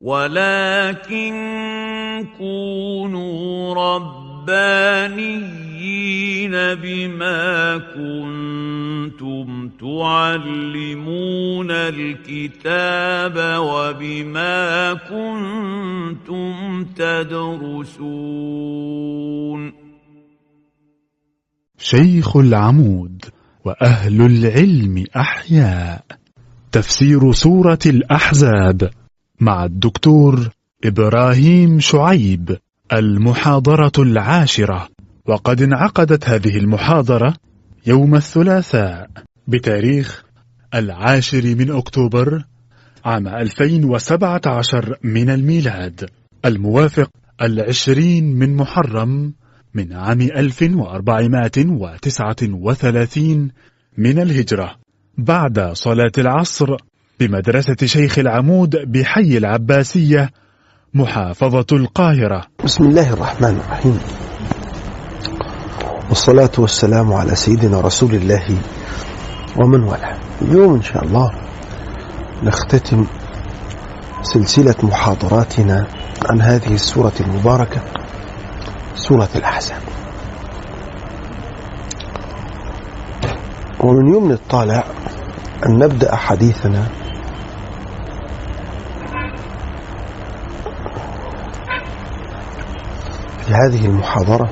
ولكن كونوا ربانيين بما كنتم تعلمون الكتاب وبما كنتم تدرسون شيخ العمود وأهل العلم أحياء. تفسير سورة الأحزاب. مع الدكتور إبراهيم شعيب المحاضرة العاشرة. وقد انعقدت هذه المحاضرة يوم الثلاثاء بتاريخ العاشر من أكتوبر عام 2017 من الميلاد الموافق العشرين من محرم من عام 1439 من الهجرة. بعد صلاة العصر بمدرسة شيخ العمود بحي العباسية محافظة القاهرة. بسم الله الرحمن الرحيم. والصلاة والسلام على سيدنا رسول الله ومن والاه. اليوم إن شاء الله نختتم سلسلة محاضراتنا عن هذه السورة المباركة سورة الأحزاب. ومن يوم الطالع أن نبدأ حديثنا في هذه المحاضرة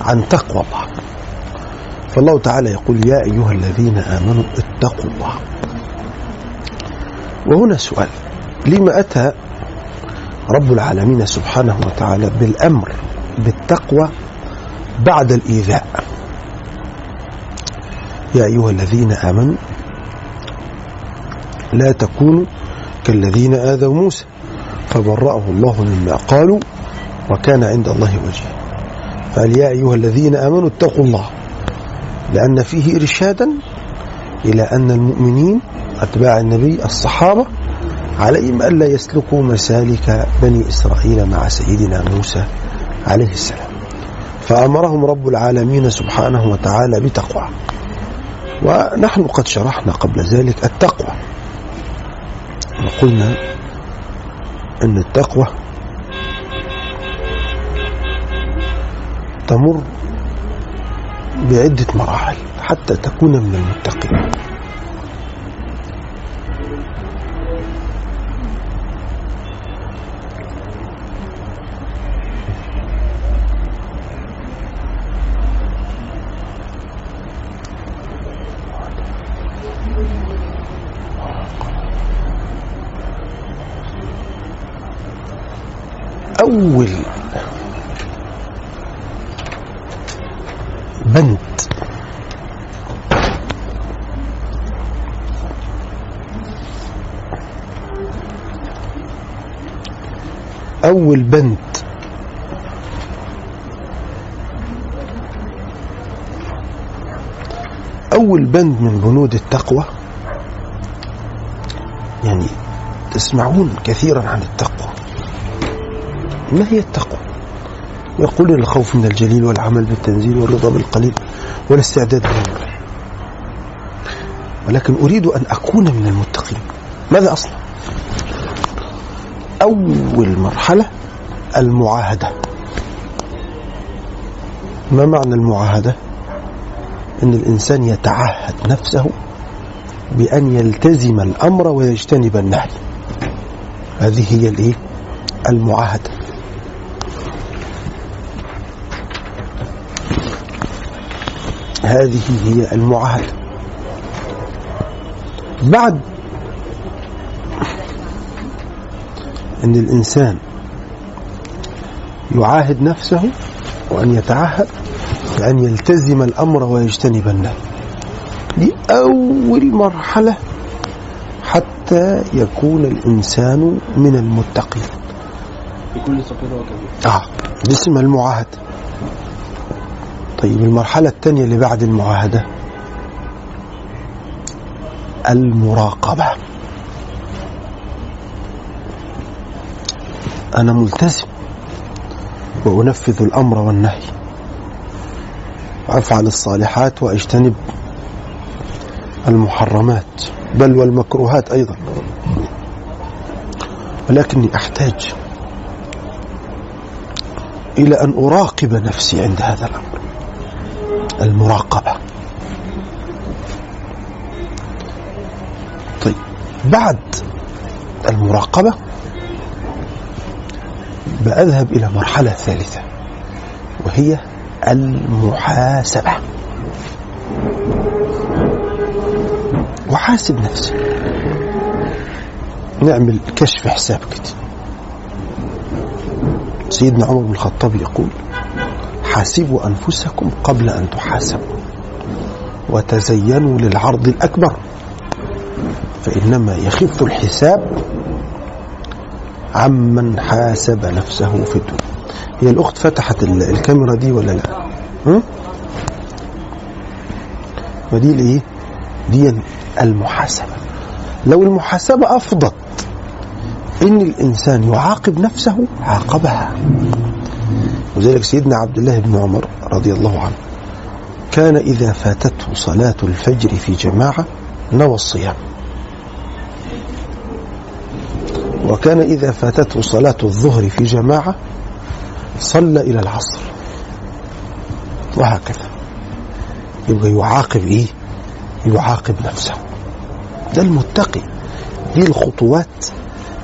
عن تقوى الله. فالله تعالى يقول يا أيها الذين آمنوا اتقوا الله. وهنا سؤال لما أتى رب العالمين سبحانه وتعالى بالأمر بالتقوى بعد الإيذاء؟ يا أيها الذين آمنوا لا تكونوا كالذين آذوا موسى فبرأه الله مما قالوا وكان عند الله وجيها. قال يا أيها الذين آمنوا اتقوا الله لأن فيه إرشادا إلى أن المؤمنين أتباع النبي الصحابة عليهم ألا يسلكوا مسالك بني إسرائيل مع سيدنا موسى عليه السلام. فأمرهم رب العالمين سبحانه وتعالى بتقوى. ونحن قد شرحنا قبل ذلك التقوى. وقلنا أن التقوى تمر بعدة مراحل حتى تكون من المتقين. أول بند أول بند من بنود التقوى. يعني تسمعون كثيرا عن التقوى. ما هي التقوى؟ يقول الخوف من الجليل والعمل بالتنزيل والرضا بالقليل والاستعداد للمكان ولكن أريد أن أكون من المتقين. ماذا أصنع؟ أول مرحلة المعاهدة. ما معنى المعاهدة؟ أن الإنسان يتعهد نفسه بأن يلتزم الأمر ويجتنب النهي. هذه هي الإيه؟ المعاهدة. هذه هي المعاهدة. بعد أن الإنسان يعاهد نفسه وأن يتعهد بأن يلتزم الأمر ويجتنب النهي دي أول مرحلة حتى يكون الإنسان من المتقين. بكل صغيرة وكبيرة آه دي اسمها المعاهدة طيب المرحلة الثانية اللي بعد المعاهدة. المراقبة. أنا ملتزم وأنفذ الأمر والنهي. وأفعل الصالحات وأجتنب المحرمات بل والمكروهات أيضا. ولكني أحتاج إلى أن أراقب نفسي عند هذا الأمر. المراقبة. طيب بعد المراقبة بأذهب إلى مرحلة ثالثة وهي المحاسبة. وحاسب نفسي. نعمل كشف حساب كده سيدنا عمر بن الخطاب يقول حاسبوا أنفسكم قبل أن تحاسبوا وتزينوا للعرض الأكبر فإنما يخف الحساب عمن حاسب نفسه في الدنيا. هي الأخت فتحت ال- الكاميرا دي ولا لا؟ هم؟ ودي الايه دي المحاسبة. لو المحاسبة أفضت إن الإنسان يعاقب نفسه عاقبها. وذلك سيدنا عبد الله بن عمر رضي الله عنه. كان إذا فاتته صلاة الفجر في جماعة نوى الصيام. وكان إذا فاتته صلاة الظهر في جماعة صلى إلى العصر. وهكذا. يبقى يعاقب إيه؟ يعاقب نفسه. ده المتقي. دي الخطوات.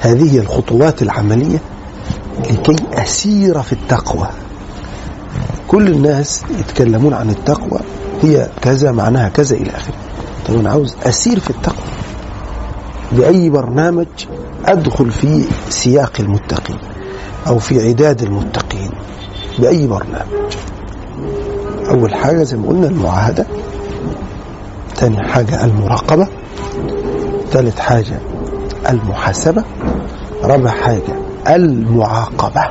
هذه الخطوات العملية لكي أسير في التقوى. كل الناس يتكلمون عن التقوى. هي كذا معناها كذا إلى آخره. طب أنا عاوز أسير في التقوى. بأي برنامج أدخل في سياق المتقين أو في عداد المتقين بأي برنامج. أول حاجة زي ما قلنا المعاهدة ثاني حاجة المراقبة ثالث حاجة المحاسبة رابع حاجة المعاقبة.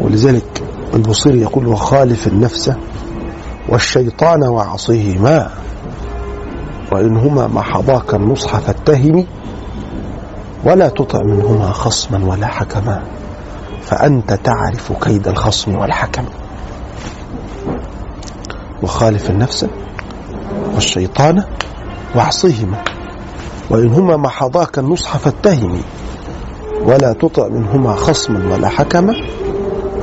ولذلك البصيري يقول وخالف النفس والشيطان وعصيهما وإنهما محضاك النصح فاتهم ولا تطع منهما خصما ولا حكما فأنت تعرف كيد الخصم والحكم. وخالف النفس والشيطان واعصهما وإنهما محضاك النصح فاتهم ولا تطع منهما خصما ولا حكما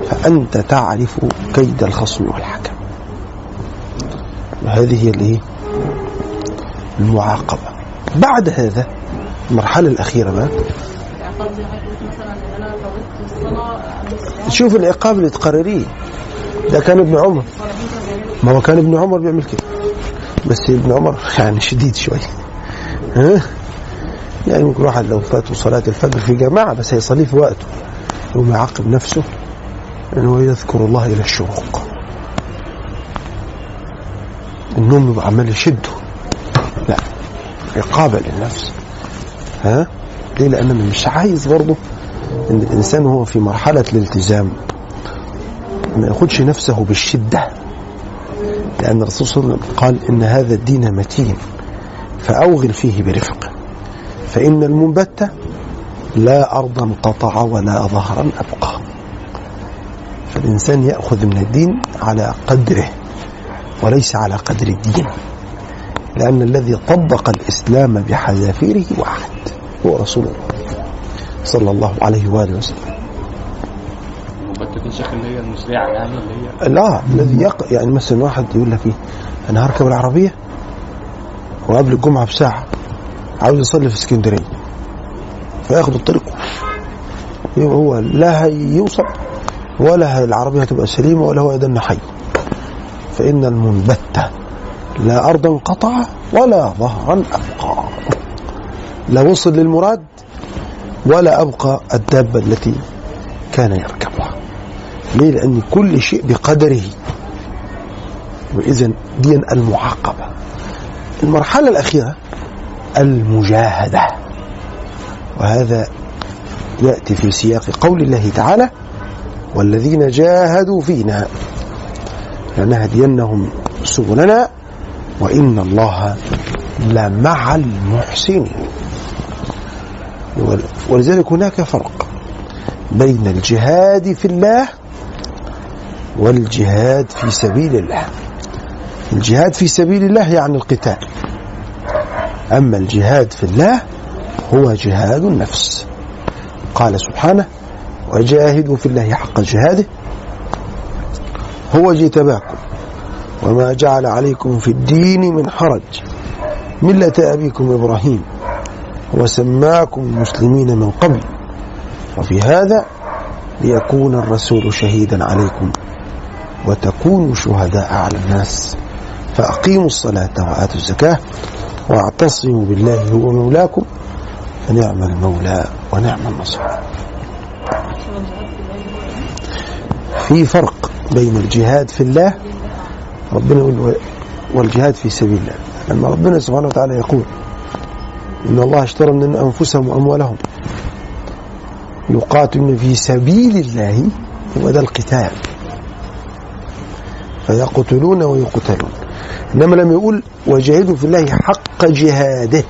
فأنت تعرف كيد الخصم والحكم. وهذه هي الإيه؟ المعاقبة. بعد هذا المرحلة الأخيرة بقى شوف العقاب اللي تقرريه. ده كان ابن عمر ما هو كان ابن عمر بيعمل كده. بس ابن عمر يعني شديد شوية ها؟ يعني ممكن واحد لو فاته صلاة الفجر في جماعة بس هيصليه في وقته. يقوم يعاقب نفسه انه يذكر الله إلى الشروق النوم يبقى عمال يشده لا. عقابة للنفس. ها؟ ليه؟ لأن أنا مش عايز برضه إن الإنسان وهو في مرحلة الالتزام. ما ياخدش نفسه بالشدة. لأن الرسول صلى الله عليه وسلم قال إن هذا الدين متين. فأوغل فيه برفق. فإن المنبت لا أرضا قطع ولا ظهرا أبقى. فالإنسان يأخذ من الدين على قدره وليس على قدر الدين. لأن الذي طبق الإسلام بحذافيره واحد هو رسول الله صلى الله عليه وآله وسلم. اللي هي المسرعه يعني اللي هي لا الذي يق... يعني مثلا واحد يقول لك إيه أنا هركب العربية وقبل الجمعة بساعة عاوز يصلي في اسكندرية فياخد الطريق يبقى هو لا هيوصل ولا هي العربية هتبقى سليمة ولا هو يدن حي. فإن المنبت لا أرضا قطع ولا ظهرا أبقى. لا وصل للمراد ولا أبقى الدابة التي كان يركبها. ليه؟ لأن كل شيء بقدره. وإذا دي المعاقبة. المرحلة الأخيرة المجاهدة. وهذا يأتي في سياق قول الله تعالى والذين جاهدوا فينا لنهدينهم سبلنا وإن الله لمع المحسنين. ولذلك هناك فرق بين الجهاد في الله والجهاد في سبيل الله. الجهاد في سبيل الله يعني القتال. أما الجهاد في الله هو جهاد النفس. قال سبحانه وجاهدوا في الله حق جهاده هو اجتباكم وما جعل عليكم في الدين من حرج. ملة أبيكم إبراهيم وسماكم المسلمين من قبل. وفي هذا ليكون الرسول شهيدا عليكم وتكونوا شهداء على الناس. فأقيموا الصلاة وآتوا الزكاة واعتصموا بالله هو مولاكم فنعم المولى ونعم النصير. في فرق بين الجهاد في الله ربنا يقول والجهاد في سبيل الله. لما ربنا سبحانه وتعالى يقول إن الله اشترى من أنفسهم وأموالهم يقاتلون في سبيل الله هو ده القتال. فيقتلون ويقتلون. إنما لم يقول وجاهدوا في الله حق جهاده.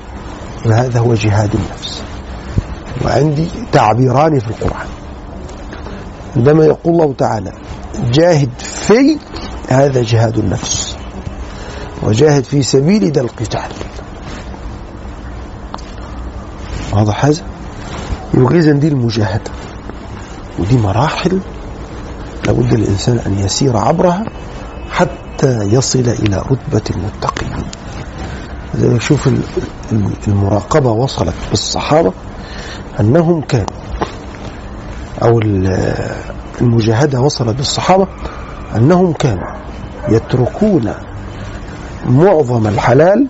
وهذا هو جهاد النفس. وعندي تعبيران في القرآن. عندما يقول الله تعالى جاهد في هذا جهاد النفس. وجاهد في سبيل ده القتال. واضح هذا؟ يبقى دي المجاهدة ودي مراحل لابد الإنسان أن يسير عبرها حتى يصل إلى رتبة المتقين. لذلك شوف المراقبة وصلت بالصحابة أنهم كانوا أو المجاهدة وصلت بالصحابة أنهم كانوا يتركون معظم الحلال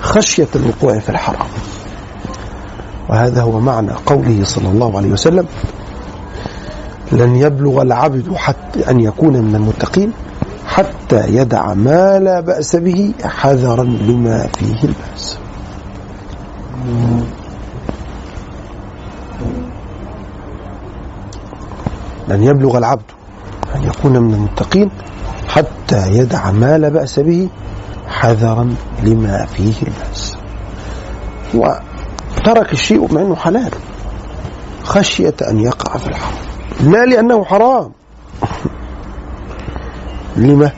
خشية الوقوع في الحرام. وهذا هو معنى قوله صلى الله عليه وسلم لن يبلغ العبد حتى أن يكون من المتقين حتى يدع ما لا بأس به حذرا لما فيه البأس. لن يبلغ العبد أن يكون من المتقين حتى يدع ما لا بأس به حذرا لما فيه البأس وترك الشيء مع أنه حلال. خشية أن يقع في الحرام. لا لأنه حرام. لما؟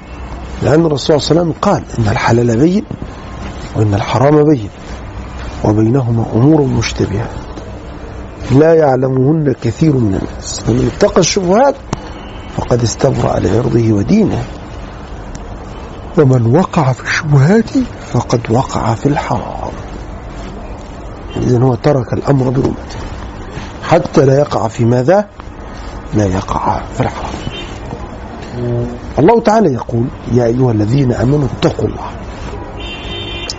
لأن الرسول صلى الله عليه وسلم قال إن الحلال بين وإن الحرام بين. وبينهما أمور مشتبهات. لا يعلمهن كثير من الناس. فمن اتقى الشبهات فقد استبرأ لعرضه ودينه. ومن وقع في الشبهات فقد وقع في الحرام. إذن هو ترك الأمر برمته حتى لا يقع في ماذا؟ لا يقع في الحرام. الله تعالى يقول يا أيها الذين أمنوا اتقوا الله.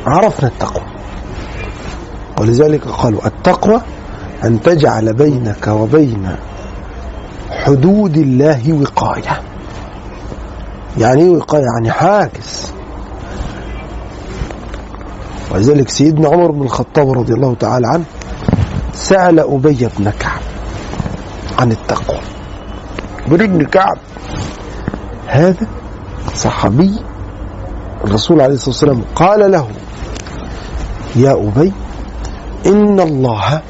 عرفنا التقوى. ولذلك قالوا التقوى أن تجعل بينك وبين حدود الله وقاية. يعني إيه وقاية؟ يعني حاجز ولذلك سيدنا عمر بن الخطاب رضي الله تعالى عنه سأل أبي بن كعب عن التقوى. أبي بن كعب هذا صحابي الرسول عليه الصلاة والسلام قال له يا أبي إن الله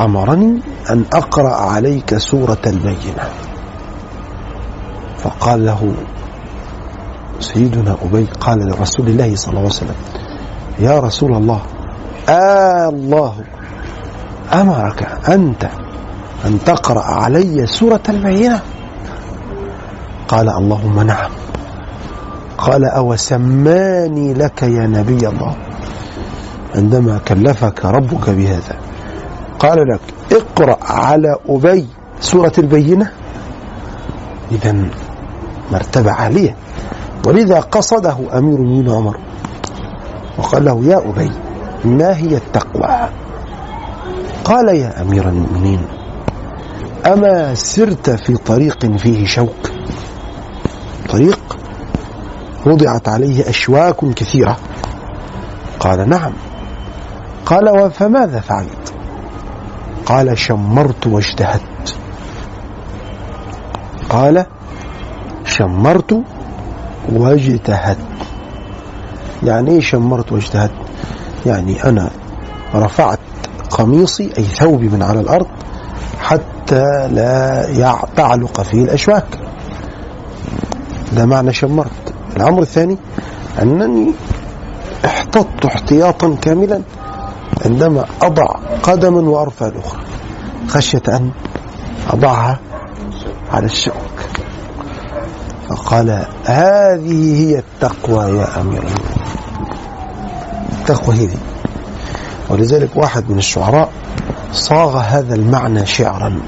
أمرني أن أقرأ عليك سورة البينة. فقال له سيدنا أبي قال لرسول الله صلى الله عليه وسلم يا رسول الله آه الله أمرك أنت أن تقرأ علي سورة البينة؟ قال اللهم نعم. قال أو سماني لك يا نبي الله عندما كلفك ربك بهذا. قال لك اقرأ على أبي سورة البينة. إذا مرتبة عالية. ولذا قصده أمير المؤمنين عمر وقال له يا أبي ما هي التقوى؟ قال يا أمير المؤمنين أما سرت في طريق فيه شوك. طريق وضعت عليه أشواك كثيرة. قال نعم. قال فماذا فعلت؟ قال شمرت واجتهدت. قال شمرت واجتهدت. يعني إيه شمرت واجتهدت؟ يعني أنا رفعت قميصي أي ثوبي من على الأرض حتى لا تعلق فيه الأشواك. ده معنى شمرت. الأمر الثاني أنني احتطت احتياطا كاملا. عندما أضع قدما وأرفع الأخرى. خشية أن أضعها على الشوك فقال هذه هي التقوى يا أمير المؤمنين. التقوى هذه ولذلك واحد من الشعراء صاغ هذا المعنى شعرا.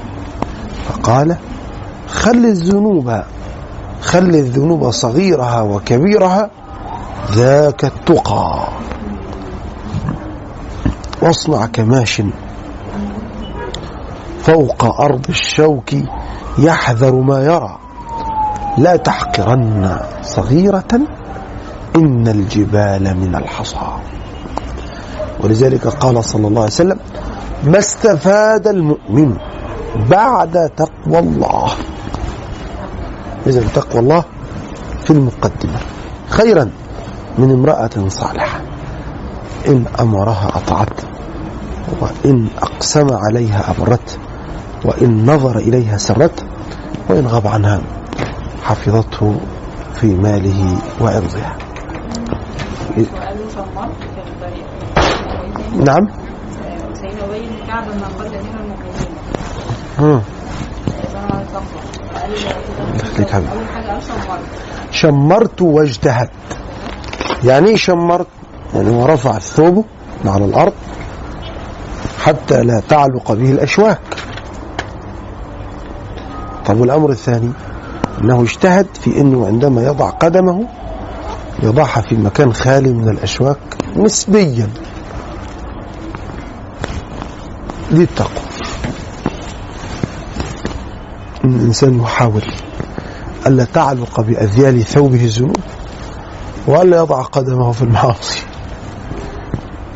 فقال خل الذنوب خل الذنوب صغيرها وكبيرها ذاك التقى. واصنع كماش فوق أرض الشوك يحذر ما يرى. لا تحقرن صغيرة إن الجبال من الحصى. ولذلك قال صلى الله عليه وسلم ما استفاد المؤمن بعد تقوى الله؟ إذا تقوى الله في المقدمة. خيرا من امرأة صالحة. إن أمرها أطعت وإن أقسم عليها أبرت وإن نظر إليها سرت وإن غاب عنها حفظته في ماله وعرضها نعم. شمرت واجتهدت يعني إيه شمرت؟ يعني هو رفع ثوبه على الأرض حتى لا تعلق به الأشواك. طب والأمر الثاني؟ أنه اجتهد في أنه عندما يضع قدمه يضعها في مكان خالي من الأشواك نسبيا دي التقوى إن الإنسان يحاول ألا تعلق بأذيال ثوبه الذنوب وألا يضع قدمه في المعاصي.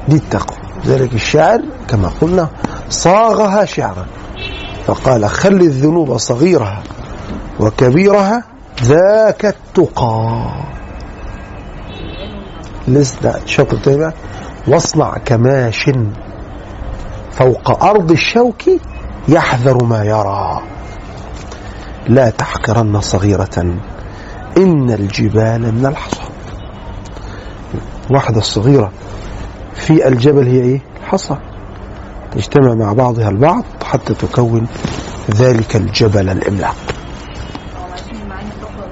دي التقوى ذلك الشاعر كما قلنا صاغها شعرا فقال خل الذنوب صغيرها وكبيرها ذاك التقى. لسه شطر تاني واصنع كماش فوق أرض الشوك يحذر ما يرى. لا تحقرن صغيرة إن الجبال من الحصى. واحدة الصغيرة في الجبل هي إيه؟ الحصى. تجتمع مع بعضها البعض حتى تكون ذلك الجبل العملاق هو معلش معاني التقوى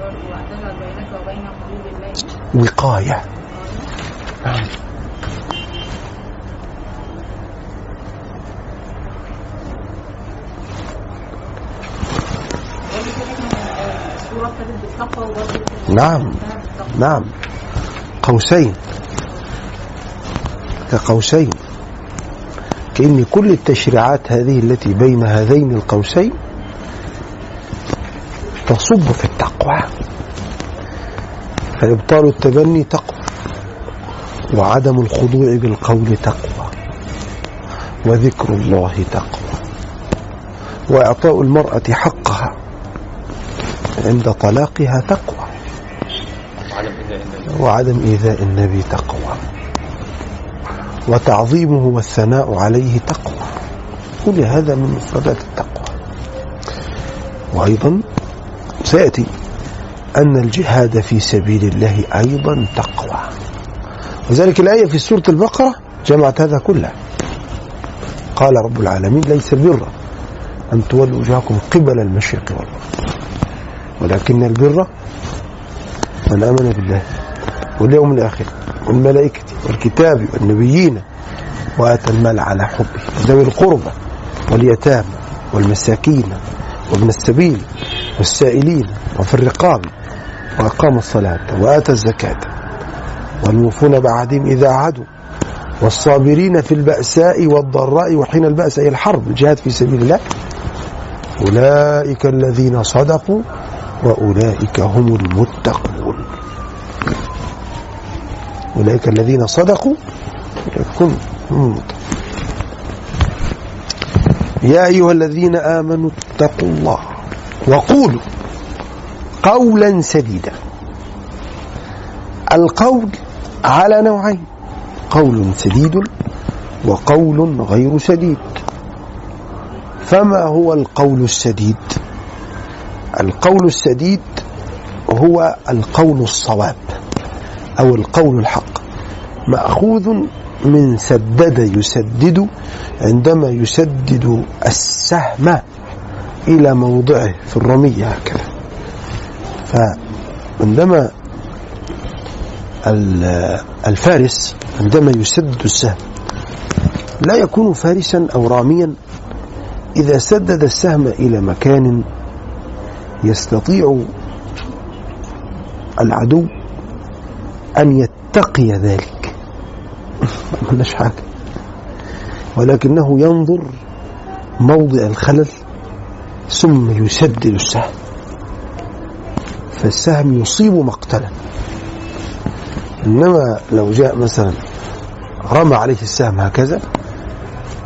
كقوسين كأن كل التشريعات هذه التي بين هذين القوسين تصب في التقوى. فإبطال التبني تقوى وعدم الخضوع بالقول تقوى وذكر الله تقوى وإعطاء المرأة حقها عند طلاقها تقوى وعدم إيذاء النبي. وعدم إيذاء النبي تقوى. وتعظيمه والثناء عليه تقوى. كل هذا من مفردات التقوى. وأيضا سيأتي أن الجهاد في سبيل الله أيضا تقوى. وذلك الآية في سورة البقرة جمعت هذا كله. قال رب العالمين ليس البر أن تولوا وجهكم قبل المشرق والمغرب ولكن البر من آمن بالله واليوم الآخر. والملائكة والكتاب والنبيين وآتى المال على حبه ذوي القربى واليتامى والمساكين وابن السبيل والسائلين وفي الرقاب وأقام الصلاة وآتى الزكاة. والموفون بعهدهم إذا عهدوا والصابرين في البأساء والضراء وحين البأس أي الحرب الجهاد في سبيل الله. أولئك الذين صدقوا وأولئك هم المتقون. أولئك الذين صدقوا. يكون يا أيها الذين آمنوا اتقوا الله وقولوا قولا سديدا. القول على نوعين قول سديد وقول غير سديد. فما هو القول السديد؟ القول السديد هو القول الصواب. أو القول الحق. مأخوذ من سدد يسدد عندما يسدد السهم إلى موضعه في الرمية هكذا. فعندما ال- الفارس عندما يسدد السهم لا يكون فارسا أو راميا إذا سدد السهم إلى مكان يستطيع العدو أن يتقي ذلك. ما قلناش حاجة. ولكنه ينظر موضع الخلل ثم يسدد السهم. فالسهم يصيب مقتلا. إنما لو جاء مثلا رمى عليه السهم هكذا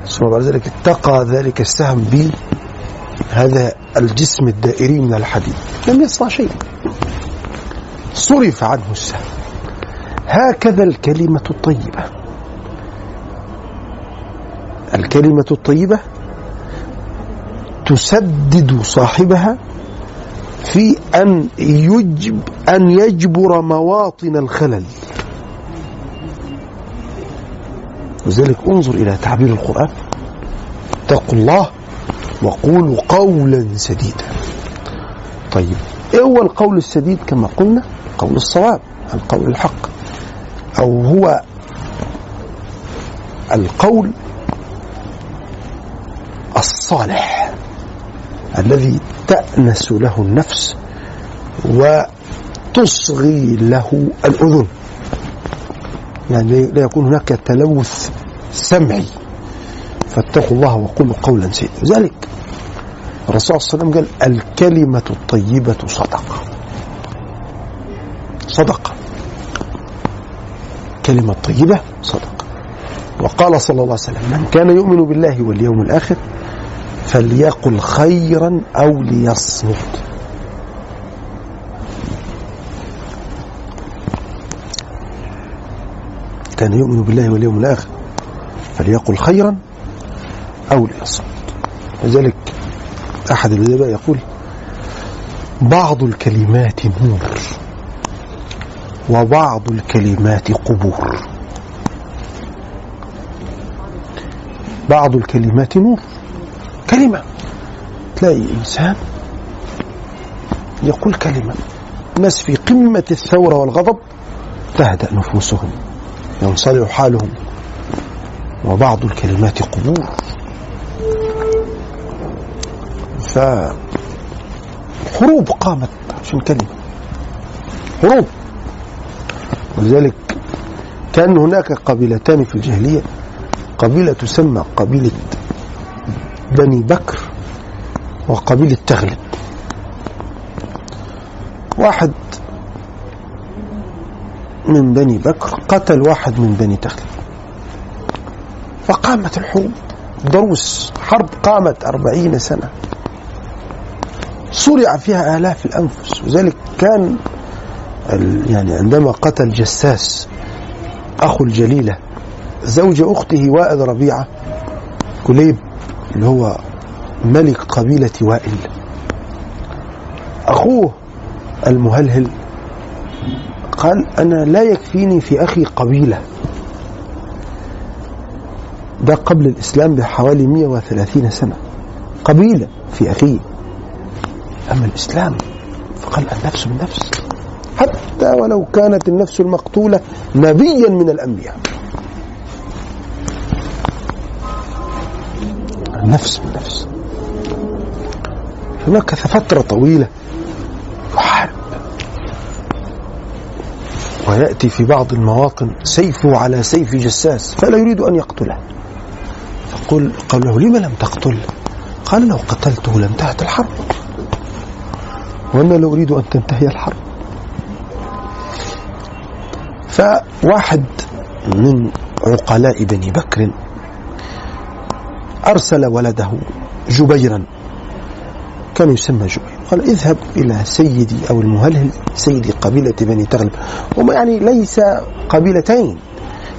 ثم بعد ذلك اتقى ذلك السهم بهذا الجسم الدائري من الحديد. لم يصنع شيء صرف عنه السهم. هكذا الكلمة الطيبة. الكلمة الطيبة تسدد صاحبها في أن يجب أن يجبر مواطن الخلل. لذلك انظر إلى تعبير القرآن. اتقوا الله وقولوا قولا سديدا. طيب إيه هو القول السديد كما قلنا؟ قول الصواب القول الحق. أو هو القول الصالح الذي تأنس له النفس وتصغي له الأذن. يعني لا يكون هناك تلوث سمعي. فاتقوا الله وقولوا قولا سيدا لذلك الرسول صلى الله عليه وسلم قال الكلمة الطيبة صدقة. صدقة. كلمة طيبة صدقة وقال صلى الله عليه وسلم من كان يؤمن بالله واليوم الآخر فليقل خيرا أو ليصمت. كان يؤمن بالله واليوم الآخر فليقل خيرا أو ليصمت. لذلك أحد الأدباء يقول بعض الكلمات نور. وبعض الكلمات قبور. بعض الكلمات نور. كلمة. تلاقي إنسان يقول كلمة. الناس في قمة الثورة والغضب تهدأ نفوسهم ينصلح حالهم. وبعض الكلمات قبور. فحروب قامت. عشان كلمة حروب. ولذلك كأن هناك قبيلتان في الجاهلية. قبيلة تسمى قبيلة بني بكر وقبيلة تغلب. واحد من بني بكر قتل واحد من بني تغلب. فقامت الحروب ضروس حرب قامت أربعين سنة. صرع فيها آلاف الأنفس. وذلك كان يعني عندما قتل جساس أخو الجليلة زوج أخته وائل ربيعة كليب اللي هو ملك قبيلة وائل. أخوه المهلهل قال أنا لا يكفيني في أخي قبيلة. ده قبل الإسلام بحوالي 130 سنة. قبيلة في أخيه. أما الإسلام فقال النفس بالنفس حتى ولو كانت النفس المقتولة نبيا من الأنبياء. النفس بالنفس فمكث فترة طويلة يحارب. ويأتي في بعض المواطن سيفه على سيف جساس فلا يريد أن يقتله. فقل قال له لم لم تقتل؟ قال لو قتلته لانتهت الحرب. وأنا لا أريد أن تنتهي الحرب. فواحد من عقلاء بني بكر أرسل ولده جبيرا كان يسمى جبير. قال اذهب إلى سيدي أو المهلهل سيدي قبيلة بني تغلب. هما يعني ليس قبيلتين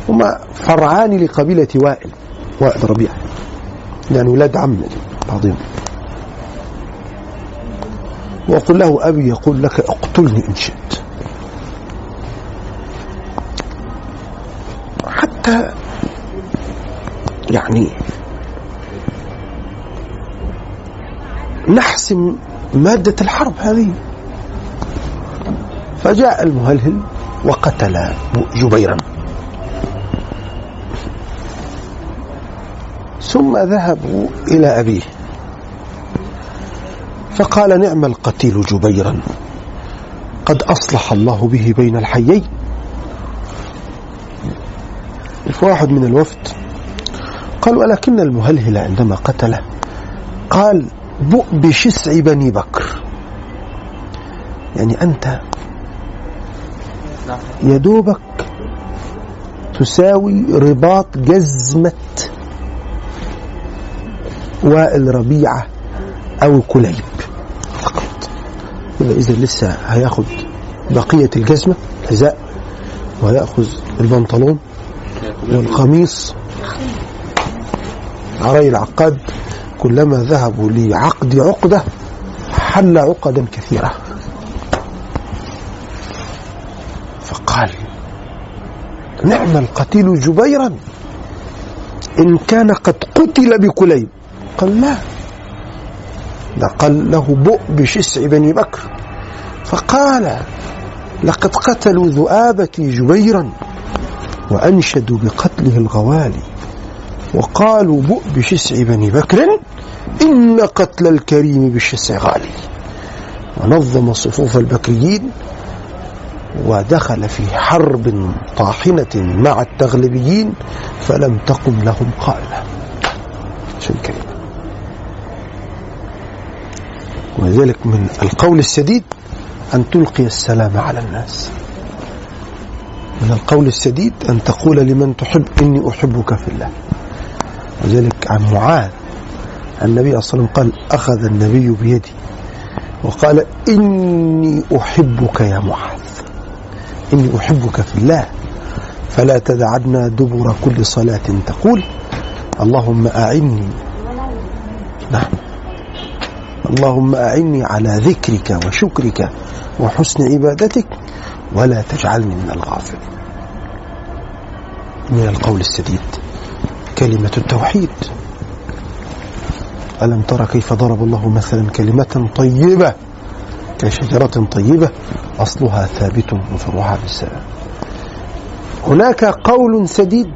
هما فرعان لقبيلة وائل وائل ربيعة يعني ولاد عم بعضهم. وقل له أبي يقول لك اقتلني إن شئت. حتى يعني نحسم مادة الحرب هذه. فجاء المهلهل وقتل جبيرا. ثم ذهبوا إلى أبيه. فقال نعم القتيل جبيرا. قد أصلح الله به بين الحيين. فواحد من الوفد. قال ولكن المهلهل عندما قتله قال بؤ بشسع بني بكر. يعني أنت يدوبك تساوي رباط جزمة وائل ربيعة أو كليب فقط. إذا لسه هياخد بقية الجزمة حذاء ويأخذ البنطلون. والقميص عري العقاد كلما ذهبوا لعقد عقدة حل عقدا كثيرة. فقال نعم القتيل جبيرا إن كان قد قتل بكليب. قال لا. قال له بؤ بشسع بني بكر. فقال لقد قتلوا ذؤابتي جبيرا. وأنشدوا بقتله الغوالي وقالوا بؤ بشسع بني بكر إن قتل الكريم بالشسع غالي. ونظم صفوف البكريين ودخل في حرب طاحنة مع التغلبيين فلم تقم لهم قائمة. ولذلك من القول السديد أن تلقي السلام على الناس. من القول السديد أن تقول لمن تحب إني أحبك في الله. وذلك عن معاذ. النبي صلى الله عليه وسلم قال أخذ النبي بيدي وقال إني أحبك يا معاذ. إني أحبك في الله. فلا تدعنا دبر كل صلاة تقول اللهم أعني. نعم. اللهم أعني على ذكرك وشكرك وحسن عبادتك. ولا تجعلني من الغافل من القول السديد كلمة التوحيد. ألم ترى كيف ضرب الله مثلا كلمة طيبة كشجرة طيبة؟ أصلها ثابت وفروعها بالسلام. هناك قول سديد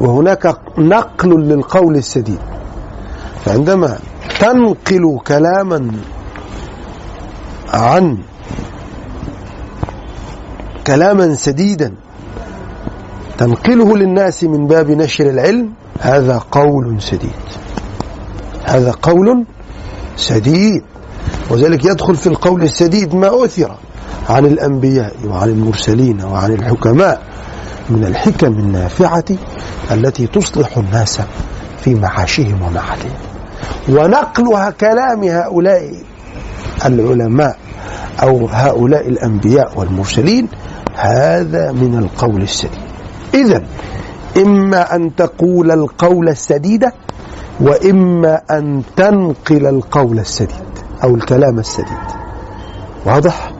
وهناك نقل للقول السديد فعندما تنقل كلاما عن كلاما سديدا. تنقله للناس من باب نشر العلم هذا قول سديد. هذا قول سديد. وذلك يدخل في القول السديد ما أثر عن الأنبياء وعن المرسلين وعن الحكماء من الحكم النافعة التي تصلح الناس في معاشهم ومعادهم. ونقلها كلام هؤلاء العلماء أو هؤلاء الأنبياء والمرسلين هذا من القول السديد. إذا إما أن تقول القول السديد وإما أن تنقل القول السديد أو الكلام السديد. واضح؟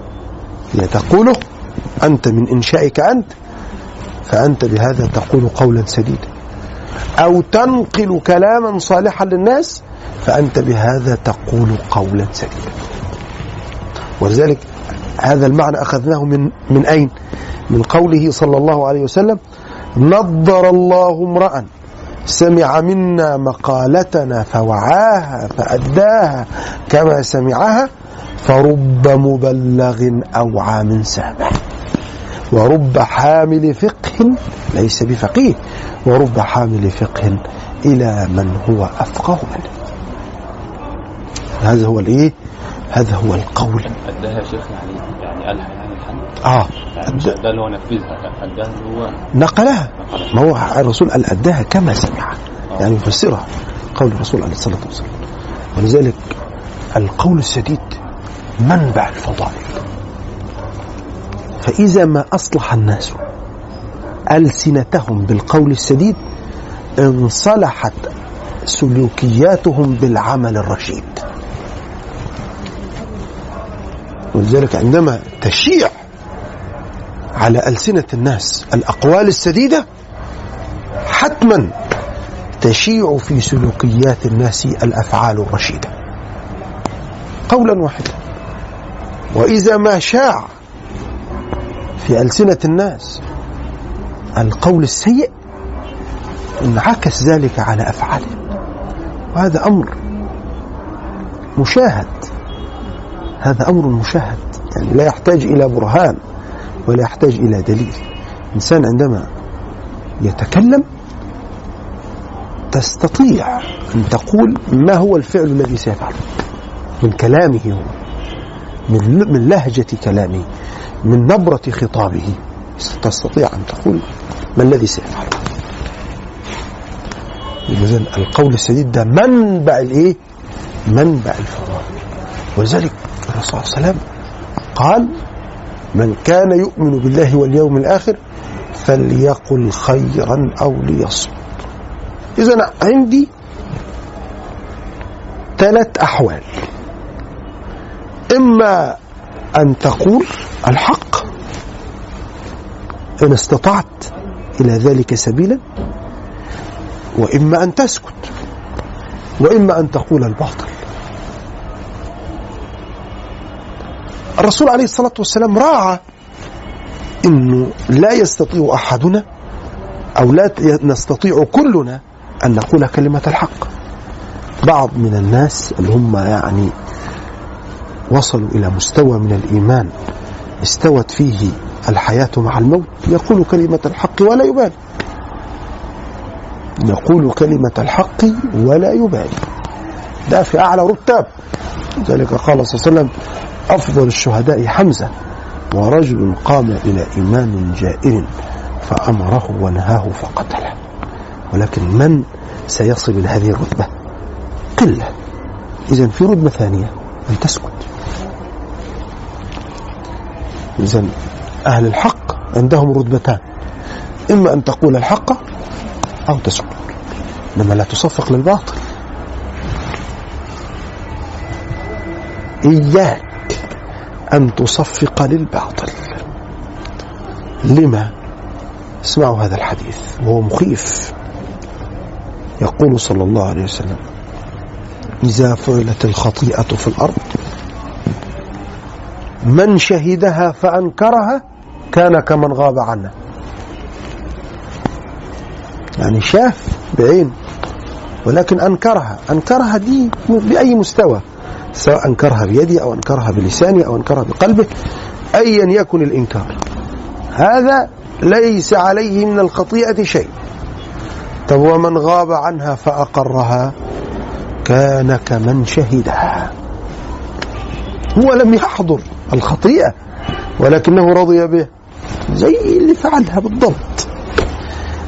هي تقوله أنت من إنشائك أنت فأنت بهذا تقول قولا سديدا. أو تنقل كلاما صالحا للناس فأنت بهذا تقول قولا سديدا. ولذلك هذا المعنى أخذناه من من أين؟ من قوله صلى الله عليه وسلم نضر الله امرأ سمع منا مقالتنا فوعاها فأداها كما سمعها فرب مبلغ أوعى من سامع ورب حامل فقه ليس بفقيه ورب حامل فقه إلى من هو أفقه منه. هذا هو الإيه؟ هذا هو القول. أداها يا شيخ يعني يعني قالها يعني الحمد. آه. يعني مش أداها. اللي هو نفذها. لا أداها اللي هو نقلها. ما هو الرسول قال أداها كما سمعها يعني يفسرها. قول الرسول عليه الصلاة والسلام. ولذلك القول السديد منبع الفضائل. فإذا ما أصلح الناس ألسنتهم بالقول السديد انصلحت سلوكياتهم بالعمل الرشيد. ولذلك عندما تشيع على ألسنة الناس الأقوال السديدة حتما تشيع في سلوكيات الناس الأفعال الرشيدة. قولا واحدا. وإذا ما شاع في ألسنة الناس القول السيء انعكس ذلك على افعالهم وهذا أمر مشاهد هذا أمر مشاهد. يعني لا يحتاج إلى برهان ولا يحتاج إلى دليل. الانسان عندما يتكلم تستطيع أن تقول ما هو الفعل الذي سيفعله. من كلامه هو من من لهجة كلامه من نبرة خطابه. تستطيع أن تقول ما الذي سيفعله. القول السديد ده منبع الإيه؟ منبع الفضائل ولذلك الرسول صلى الله عليه وسلم قال من كان يؤمن بالله واليوم الآخر فليقل خيرا أو ليصمت. إذا عندي ثلاث أحوال. إما أن تقول الحق إن استطعت إلى ذلك سبيلا وإما أن تسكت وإما أن تقول الباطل. الرسول عليه الصلاة والسلام راعى أنه لا يستطيع أحدنا أو لا نستطيع كلنا أن نقول كلمة الحق. بعض من الناس اللي هم يعني وصلوا إلى مستوى من الإيمان استوت فيه الحياة مع الموت يقول كلمة الحق ولا يبالي. يقول كلمة الحق ولا يبالي. ده في أعلى رتاب. ذلك قال صلى الله عليه وسلم أفضل الشهداء حمزة ورجل قام إلى إمام جائر فأمره ونهاه فقتله. ولكن من سيصل إلى هذه الرتبة؟ قلة. إذا في رتبة ثانية أن تسكت إذا أهل الحق عندهم رتبتان. إما أن تقول الحق أو تسكت إنما لا تصفق للباطل. إياك. أن تصفق للباطل. لما؟ اسمعوا هذا الحديث وهو مخيف. يقول صلى الله عليه وسلم إذا فعلت الخطيئة في الأرض من شهدها فأنكرها كان كمن غاب عنها يعني شاف بعين ولكن أنكرها. أنكرها دي بأي مستوى؟ سواء أنكرها بيده أو أنكرها بلسانه أو أنكرها بقلبه أيا يكن الإنكار. هذا ليس عليه من الخطيئة شيء. طب ومن غاب عنها فأقرها كان كمن شهدها هو لم يحضر الخطيئة ولكنه رضي به زي اللي فعلها بالضبط.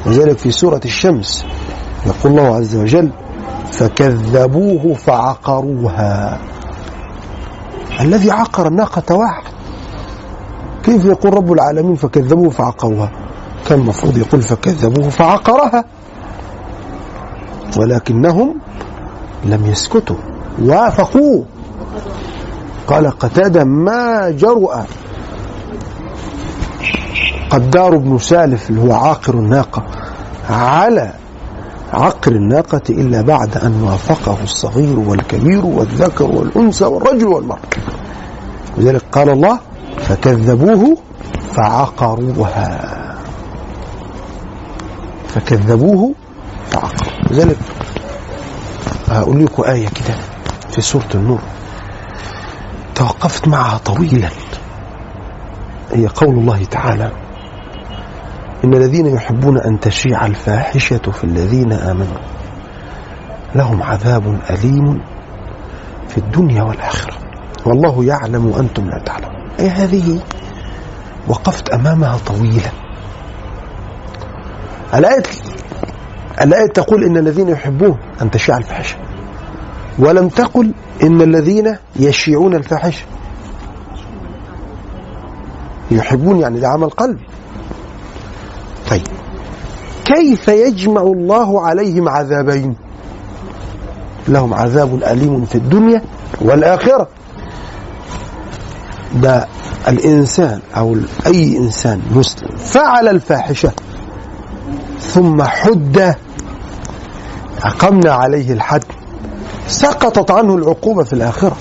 لذلك في سورة الشمس يقول الله عز وجل فكذبوه فعقروها. الذي عقر الناقة واحد. كيف يقول رب العالمين فكذبوه فعقروها؟ كان المفروض يقول فكذبوه فعقرها. ولكنهم لم يسكتوا وافقوه قال قتادة ما جرؤ قدار بن سالف اللي هو عاقر الناقة على عقر الناقة إلا بعد أن وافقه الصغير والكبير والذكر والأنثى والرجل والمرأة لذلك قال الله فكذبوه فعقروها. فكذبوه فعقروا لذلك هقول لكم آية كده في سورة النور. توقفت معها طويلا. هي قول الله تعالى إن الذين يحبون أن تشيع الفاحشة في الذين آمنوا لهم عذاب أليم في الدنيا والآخرة. والله يعلم وأنتم لا تعلمون. أي هذه وقفت أمامها طويلا. الآية الآية تقول إن الذين يحبون أن تشيع الفاحشة. ولم تقل إن الذين يشيعون الفاحشة. يحبون يعني ده عمل قلبي كيف يجمع الله عليهم عذابين؟ لهم عذاب أليم في الدنيا والآخرة. ده الإنسان أو أي إنسان مسلم فعل الفاحشة ثم حد أقمنا عليه الحد سقطت عنه العقوبة في الآخرة.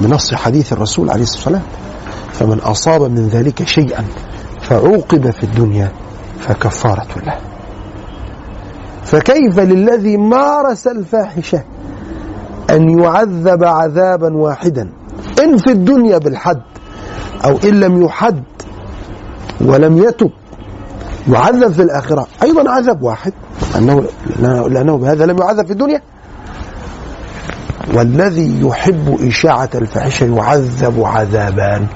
بنص حديث الرسول عليه الصلاة والسلام فمن أصاب من ذلك شيئا فعوقب في الدنيا فكفارة له. فكيف للذي مارس الفاحشة أن يعذب عذابا واحدا؟ إن في الدنيا بالحد أو إن لم يحد ولم يتب يعذب في الآخرة. أيضا عذاب واحد لأنه, لأنه بهذا لم يعذب في الدنيا. والذي يحب إشاعة الفاحشة يعذب عذابان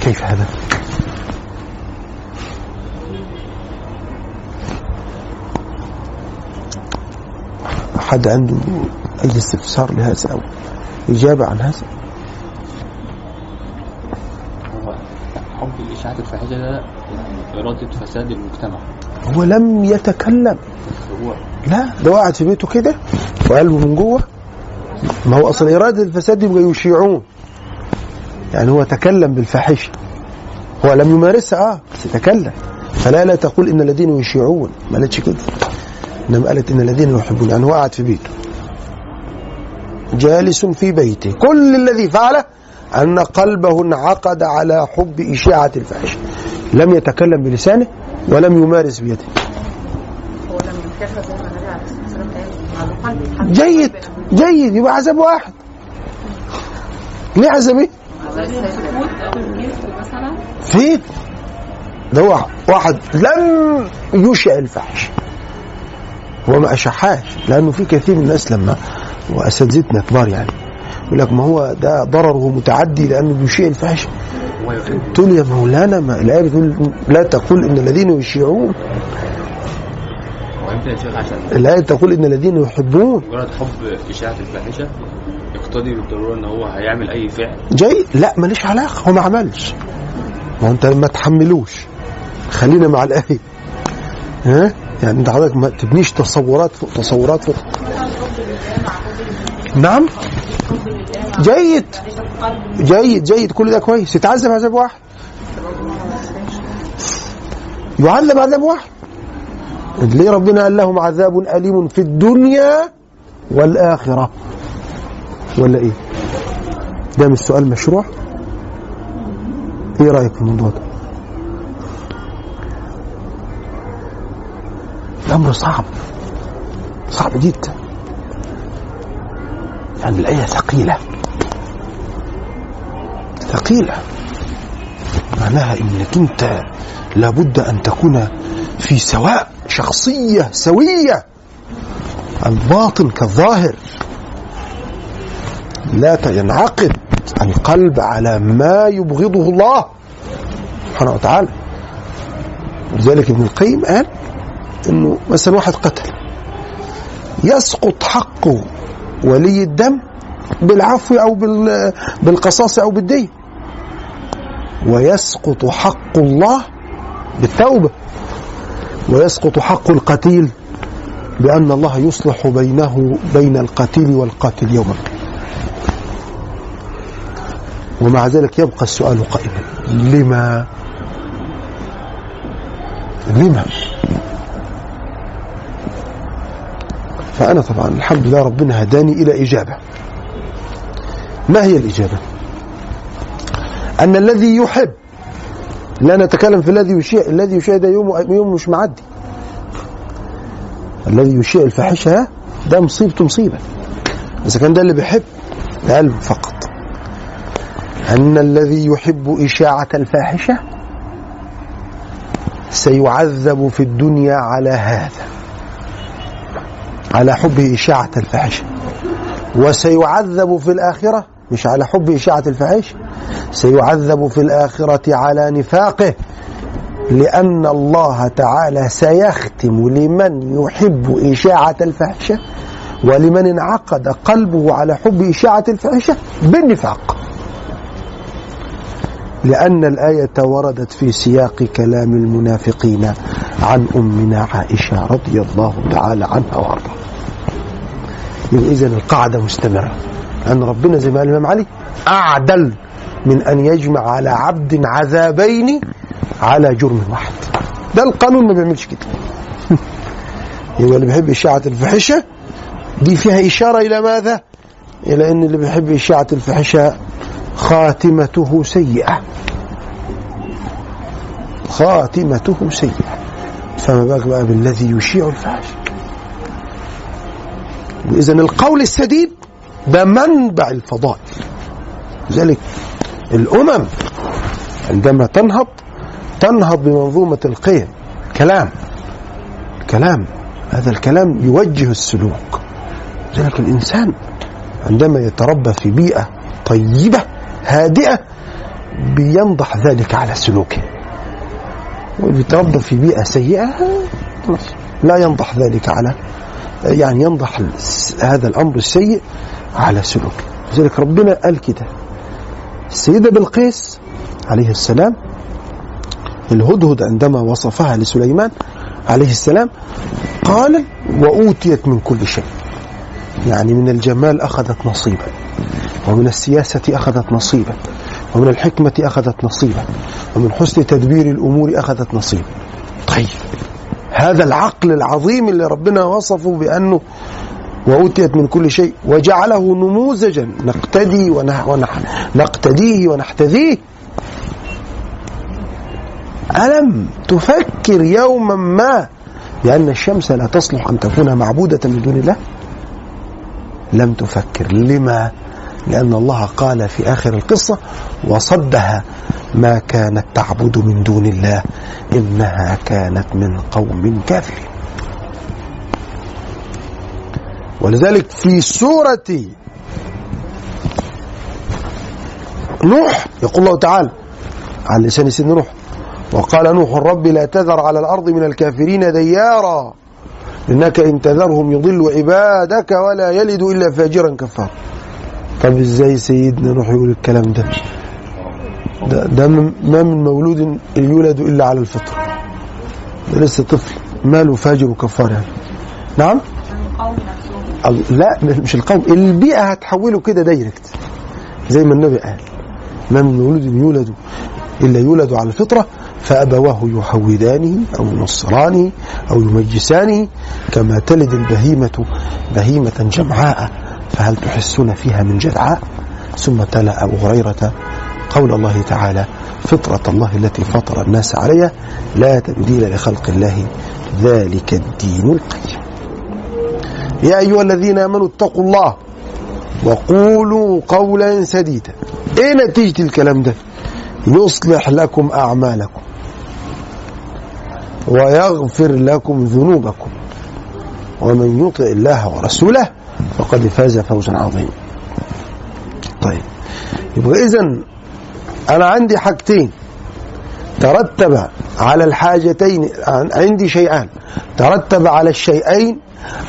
كيف هذا؟ حد عنده أي استفسار لهذا أو إجابة عن هذا؟ هو حب الإشاعة الفاحشة ده إرادة فساد المجتمع. هو لم يتكلم. هو. لا ده قاعد في بيته كده وقلبه من جوه. ما هو أصل إرادة الفساد يبقى يشيعون. يعني هو تكلم بالفاحشة. هو لم يمارسها آه بس تكلم فلا لا تقول إن الذين يشيعون. ما قالتش كده؟ انما قالت إن الذين يحبون يعني هو قاعد في بيته. جالس في بيته. كل الذي فعله أن قلبه انعقد على حب إشاعة الفاحشة. لم يتكلم بلسانه ولم يمارس بيده. جيد جيد. يبقى عذاب واحد. ليه عذاب إيه؟ ده هو واحد لم يشع الفحش هو ما أشحاش لأنه في كثير من الناس لما وأساتذتنا كبار يعني يقول لك ما هو ده ضرره متعدي لأنه بيشيع الفحش. له يا مولانا ما الايه بتقول لا تقول إن الذين يشيعون الايه تقول إن الذين يحبون. مجرد حب إشاعة الفاحشة يقتضي بالضرورة إن هو هيعمل أي فعل. جاي؟ لا ماليش علاقة هو ما عملش. ما أنت ما تحملوش. خلينا مع الايه ها؟ يعني انت حضرتك ما تبنيش تصورات فوق تصورات فوق. نعم؟ جيد. جيد جيد. كل ده كويس. يتعذب عذاب واحد. يعذب عذاب واحد. ليه ربنا قال لهم عذاب أليم في الدنيا والآخرة؟ ولا إيه؟ ده مش سؤال مشروع؟ إيه رأيك في الموضوع ده؟ الأمر صعب. صعب جدا. يعني الآية ثقيلة. ثقيلة. معناها إنك أنت لابد أن تكون في سواء شخصية سوية. الباطن كالظاهر. لا ينعقد القلب على ما يبغضه الله سبحانه وتعالى. لذلك ابن القيم قال إنه مثلا واحد قتل. يسقط حق ولي الدم بالعفو أو بال- بالقصاص أو بالدين. ويسقط حق الله بالتوبة. ويسقط حق القتيل بأن الله يصلح بينه بين القتيل والقاتل يوم القيامة. ومع ذلك يبقى السؤال قائما. لما؟ لما؟ فأنا طبعا الحمد لله ربنا هداني إلى إجابة. ما هي الإجابة؟ أن الذي يحب لا نتكلم في الذي يشيع الذي يشيع ده يوم يوم مش معدي. الذي يشيع الفاحشة ده مصيبته مصيبة. إذا كان ده اللي بيحب قلب فقط. أن الذي يحب إشاعة الفاحشة سيعذب في الدنيا على هذا. على حب إشاعة الفاحشة وسيعذب في الآخرة مش على حب إشاعة الفاحشة سيعذب في الآخرة على نفاقه لأن الله تعالى سيختم لمن يحب إشاعة الفاحشة ولمن انعقد قلبه على حب إشاعة الفاحشة بالنفاق. لأن الآية وردت في سياق كلام المنافقين. عن أمنا عائشة رضي الله تعالى عنها وأرضاها. يبقى إذا القاعدة مستمرة. أن ربنا زي ما قال الإمام علي أعدل من أن يجمع على عبد عذابين على جرم واحد. ده القانون ما بيعملش كده. يبقى اللي بيحب إشاعة الفحشة دي فيها إشارة إلى ماذا؟ إلى أن اللي بيحب إشاعة الفحشة خاتمته سيئة. خاتمته سيئة. فما بالك بقى بالذي يشيع الفحش وإذا القول السديد ده منبع الفضائل. لذلك الأمم عندما تنهض تنهض بمنظومة القيم. كلام. كلام. هذا الكلام يوجه السلوك. لذلك الإنسان عندما يتربى في بيئة طيبة هادئة بينضح ذلك على سلوكه. ويتربى في بيئة سيئة لا ينضح ذلك على يعني ينضح هذا الأمر السيء على سلوكه لذلك ربنا قال كده. السيدة بلقيس عليه السلام الهدهد عندما وصفها لسليمان عليه السلام قال وأوتيت من كل شيء. يعني من الجمال أخذت نصيبا ومن السياسة أخذت نصيبا. ومن الحكمة أخذت نصيبا ومن حسن تدبير الأمور أخذت نصيبا. طيب هذا العقل العظيم اللي ربنا وصفه بأنه وأوتيت من كل شيء وجعله نموذجا نقتدي ونح ونح نقتديه ونحتذيه. ألم تفكر يوما ما بأن الشمس لا تصلح أن تكون معبودة من دون الله؟ لم تفكر لما؟ لأن الله قال في آخر القصة وصدها ما كانت تعبد من دون الله إنها كانت من قوم كافرين. ولذلك في سورة نوح يقول الله تعالى عن لسان سيدنا نوح وقال نوح رب لا تذر على الأرض من الكافرين ديارا إنك إن تذرهم يضل عبادك ولا يلد إلا فاجرا كفارا طب إزاي سيدنا نوح يقول الكلام ده؟ ده, ده ما من مولود يولد إلا على الفطرة ده لسه طفل. ماله فاجر وكفار يعني. نعم؟ لا مش القوم. البيئة هتحوله كده دايركت زي ما النبي قال. ما من مولود يولد إلا يولد على الفطرة فأبواه يحودانه أو ينصرانه أو يمجسانه كما تلد البهيمة بهيمة جمعاء. فهل تحسون فيها من جدعاء؟ ثم تلا أبو هريرة قول الله تعالى فطرة الله التي فطر الناس عليها لا تبديل لخلق الله ذلك الدين القيم. يا أيها الذين آمنوا اتقوا الله وقولوا قولا سديدا. إيه نتيجة الكلام ده؟ يصلح لكم أعمالكم ويغفر لكم ذنوبكم. ومن يطع الله ورسوله فقد فاز فوزا عظيما. طيب. يبقى إذا أنا عندي حاجتين ترتب على الحاجتين عندي شيئان. ترتب على الشيئين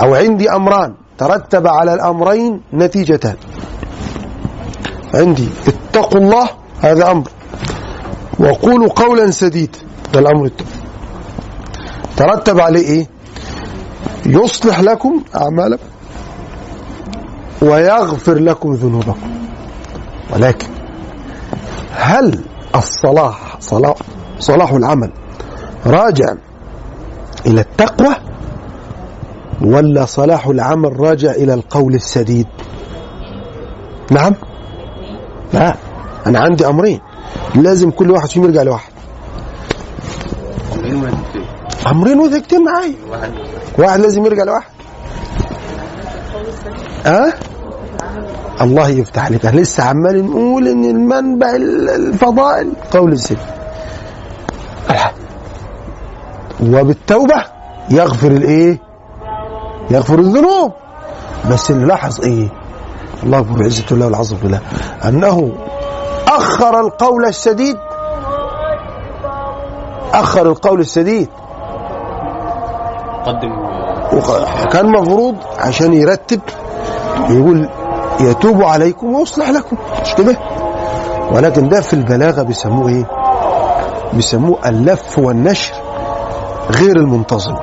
أو عندي أمران. ترتب على الأمرين نتيجتان. عندي اتقوا الله هذا أمر. وقولوا قولا سديدا ده الأمر الثاني ترتب عليه إيه؟ يصلح لكم أعمالكم. ويغفر لكم ذنوبكم. ولكن هل الصلاح صلاح, صلاح العمل راجع إلى التقوى ولا صلاح العمل راجع إلى القول السديد؟ نعم. لا أنا عندي أمرين. لازم كل واحد فيهم يرجع لواحد. أمرين معايا واحد واحد لازم يرجع لواحد. أه؟ الله يفتح عليك إحنا لسه عمال نقول إن المنبع الفضائل. قول السيد وبالتوبة يغفر الإيه؟ يغفر الذنوب. بس اللي لاحظ إيه؟ الله اكبر عزة الله والعظم بالله. أنه أخر القول السديد أخر القول السديد قدم. وق- كان مفروض عشان يرتب يقول يتوب عليكم ويصلح لكم. مش كده؟ ولكن ده في البلاغة بيسموه إيه؟ بيسموه اللف والنشر غير المنتظم.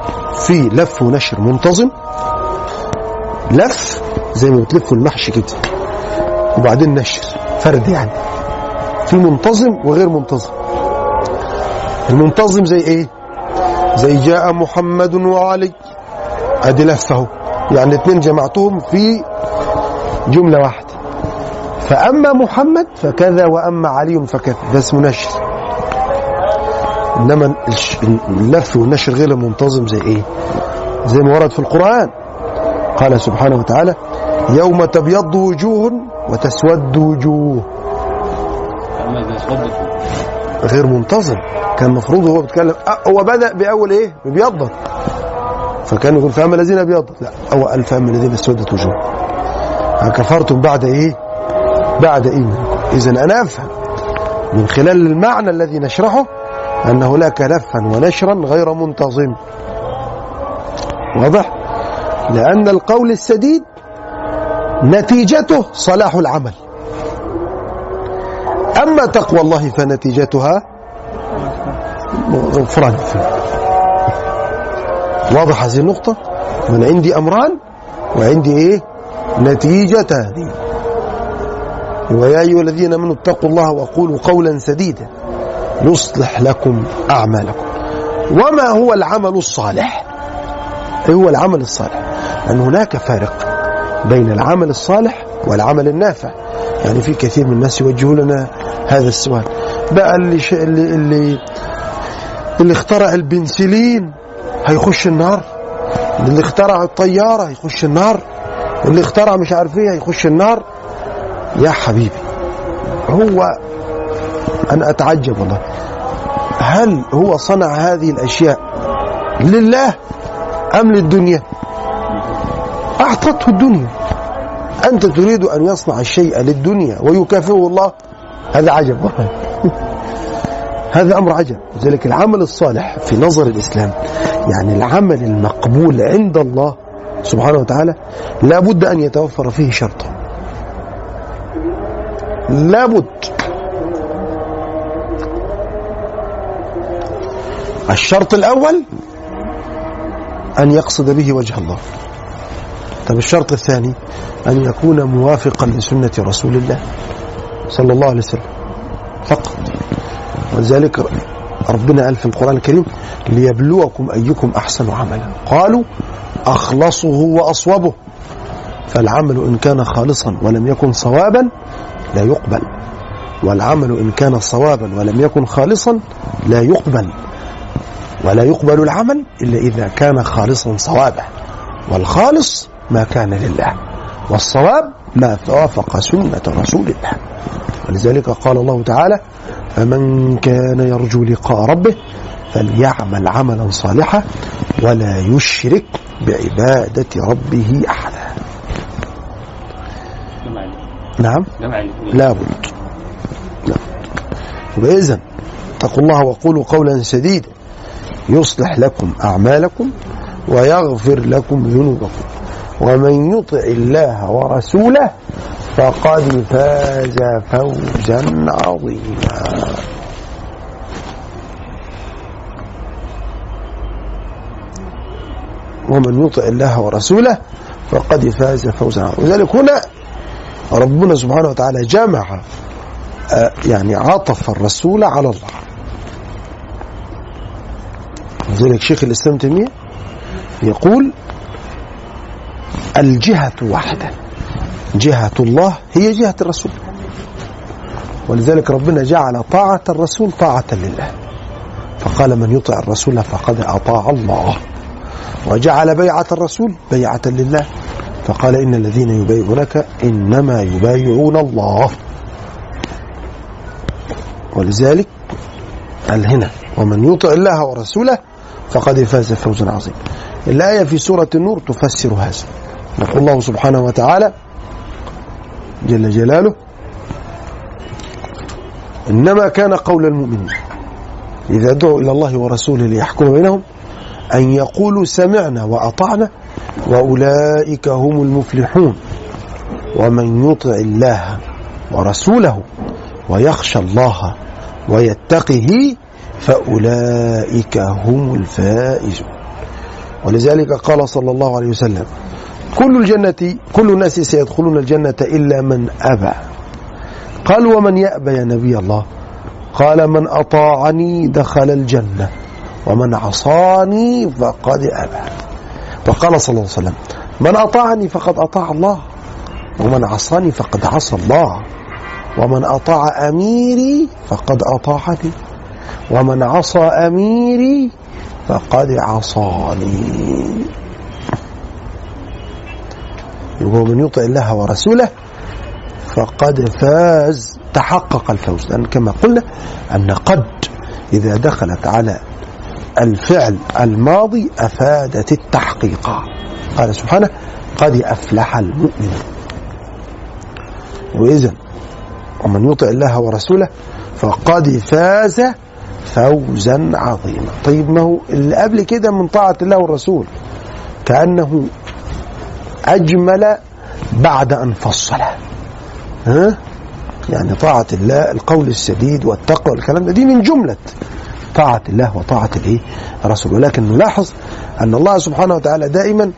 في لف ونشر منتظم لف زي ما بتلفوا المحشي كده وبعدين نشر فرد يعني. في منتظم وغير منتظم. المنتظم زي إيه؟ زي جاء محمد وعلي. أدي لفه يعني اثنين جمعتهم في جملة واحدة. فأما محمد فكذا وأما علي فكذا. ده اسمه نشر. الش- اللف والنشر غير المنتظم زي إيه؟ زي ما ورد في القرآن. قال سبحانه وتعالى يوم تبيض وجوه وتسود وجوه. غير منتظم. كان المفروض هو بيتكلم هو بدأ بأول إيه؟ ببيضت فكان يقول فأما الذين بيضت لا هو قال فأما الذين اسودت وجوه. كفرتم بعد إيه؟ بعد إيمانكم إذا أنا أفهم من خلال المعنى الذي نشرحه أن هناك لفا ونشرا غير منتظم. واضح؟ لأن القول السديد نتيجته صلاح العمل. أما تقوى الله فنتيجتها غفران. واضح هذه النقطة؟ من عندي أمران وعندي إيه؟ نتيجتان ويا أيها الذين آمنوا اتقوا الله وقولوا قولا سديدا يصلح لكم أعمالكم. وما هو العمل الصالح؟ إيه هو العمل الصالح؟ أن هناك فارق بين العمل الصالح والعمل النافع. يعني في كثير من الناس يوجهوا لنا هذا السؤال. بقى اللي ش... اللي اللي اللي اخترع البنسلين هيخش النار. اللي اخترع الطيارة هيخش النار. اللي اخترع مش عارف إيه هيخش النار. يا حبيبي هو أنا أتعجب والله. هل هو صنع هذه الأشياء لله أم للدنيا؟ أعطته الدنيا. أنت تريد أن يصنع الشيء للدنيا ويكافئه الله؟ هذا عجب. هذا أمر عجب. لذلك العمل الصالح في نظر الإسلام يعني العمل المقبول عند الله سبحانه وتعالى لابد أن يتوفر فيه شرطان لابد الشرط الأول أن يقصد به وجه الله. طب الشرط الثاني أن يكون موافقا لسنة رسول الله صلى الله عليه وسلم. فقط. ولذلك ربنا قال في القرآن الكريم ليبلوكم أيكم أحسن عملا. قالوا أخلصه وأصوبه. فالعمل إن كان خالصا ولم يكن صوابا لا يقبل. والعمل إن كان صوابا ولم يكن خالصا لا يقبل. ولا يقبل العمل إلا إذا كان خالصا صوابا والخالص ما كان لله. والصواب ما وافق سنة رسول الله. ولذلك قال الله تعالى فمن كان يرجو لقاء ربه فليعمل عملا صالحا ولا يشرك بعبادة ربه أحدا. نعم. لابد لابد إذا اتقوا الله وقولوا قولا سديدا يصلح لكم أعمالكم ويغفر لكم ذنوبكم. ومن يطع الله ورسوله فقد فاز فوزا عظيما. ومن يطع الله ورسوله فقد فاز فوزا عظيما. ولذلك هنا ربنا سبحانه وتعالى جمع آه، يعني عطف الرسول على الله. لذلك شيخ الإسلام تيمية يقول الجهة واحدة. جهة الله هي جهة الرسول. ولذلك ربنا جعل طاعة الرسول طاعة لله. فقال من يطع الرسول فقد أطاع الله. وجعل بيعة الرسول بيعة لله. فقال إن الذين يبايعونك إنما يبايعون الله. ولذلك قال هنا ومن يطع الله ورسوله فقد فاز فوزا عظيما. الآية في سورة النور تفسر هذا. يقول الله سبحانه وتعالى جل جلاله إنما كان قول المؤمنين إذا دعوا إلى الله ورسوله ليحكم بينهم أن يقولوا سمعنا وأطعنا وأولئك هم المفلحون ومن يطع الله ورسوله ويخشى الله ويتقه فأولئك هم الفائزون ولذلك قال صلى الله عليه وسلم كل الجنة كل الناس سيدخلون الجنة إلا من أبى. قال ومن يأبى يا نبي الله؟ قال من أطاعني دخل الجنة ومن عصاني فقد أبى. فقال صلى الله عليه وسلم من أطاعني فقد أطاع الله ومن عصاني فقد عصى الله ومن أطاع أميري فقد أطاعني ومن عصى أميري فقد عصاني. يقول من يطع الله ورسوله فقد فاز تحقق الفوز. لأن كما قلنا أن قد إذا دخلت على الفعل الماضي أفادت التحقيق. قال سبحانه قد أفلح المؤمن. وإذا ومن يطع الله ورسوله فقد فاز فوزا عظيما. طيب ما هو اللي قبل كده من طاعة الله والرسول؟ كأنه أجمل بعد أن فصل. ها؟ يعني طاعة الله القول السديد والتقوى والكلام ده دي من جملة طاعة الله وطاعة الايه الرسول ولكن نلاحظ أن الله سبحانه وتعالى دائما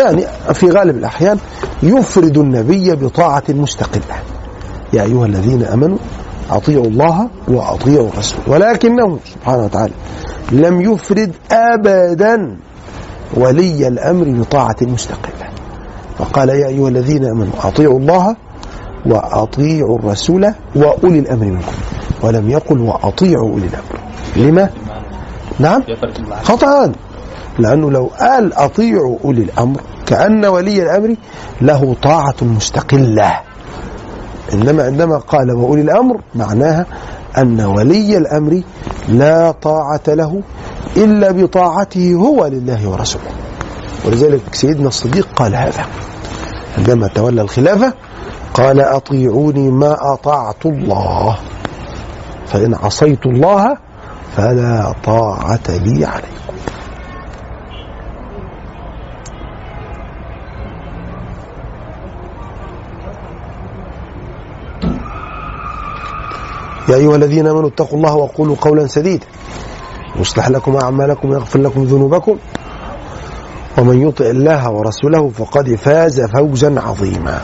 يعني في غالب الأحيان يفرد النبي بطاعة مستقلة. يا أيها الذين أمنوا أطيعوا الله وأطيعوا الرسول. ولكنه سبحانه وتعالى لم يفرد أبدا. ولي الأمر بطاعة مستقلة فقال يا أيها الذين أمنوا أطيعوا الله وأطيعوا الرسول وأولي الأمر منكم. ولم يقل وأطيعوا أولي الأمر. لما؟ نعم؟ خطأ. لأنه لو قال أطيعوا أولي الأمر كأن ولي الأمر له طاعة مستقلة. إنما عندما قال وأولي الأمر معناها أن ولي الأمر لا طاعة له إلا بطاعته هو لله ورسوله. ولذلك سيدنا الصديق قال هذا. عندما تولى الخلافة قال أطيعوني ما أطعت الله. فإن عصيت الله فلا طاعة لي عليكم. يا أيها الذين آمنوا اتقوا الله وقولوا قولا سديدا يصلح لكم أعمالكم ويغفر لكم ذنوبكم. ومن يطع الله ورسوله فقد فاز فوزا عظيما.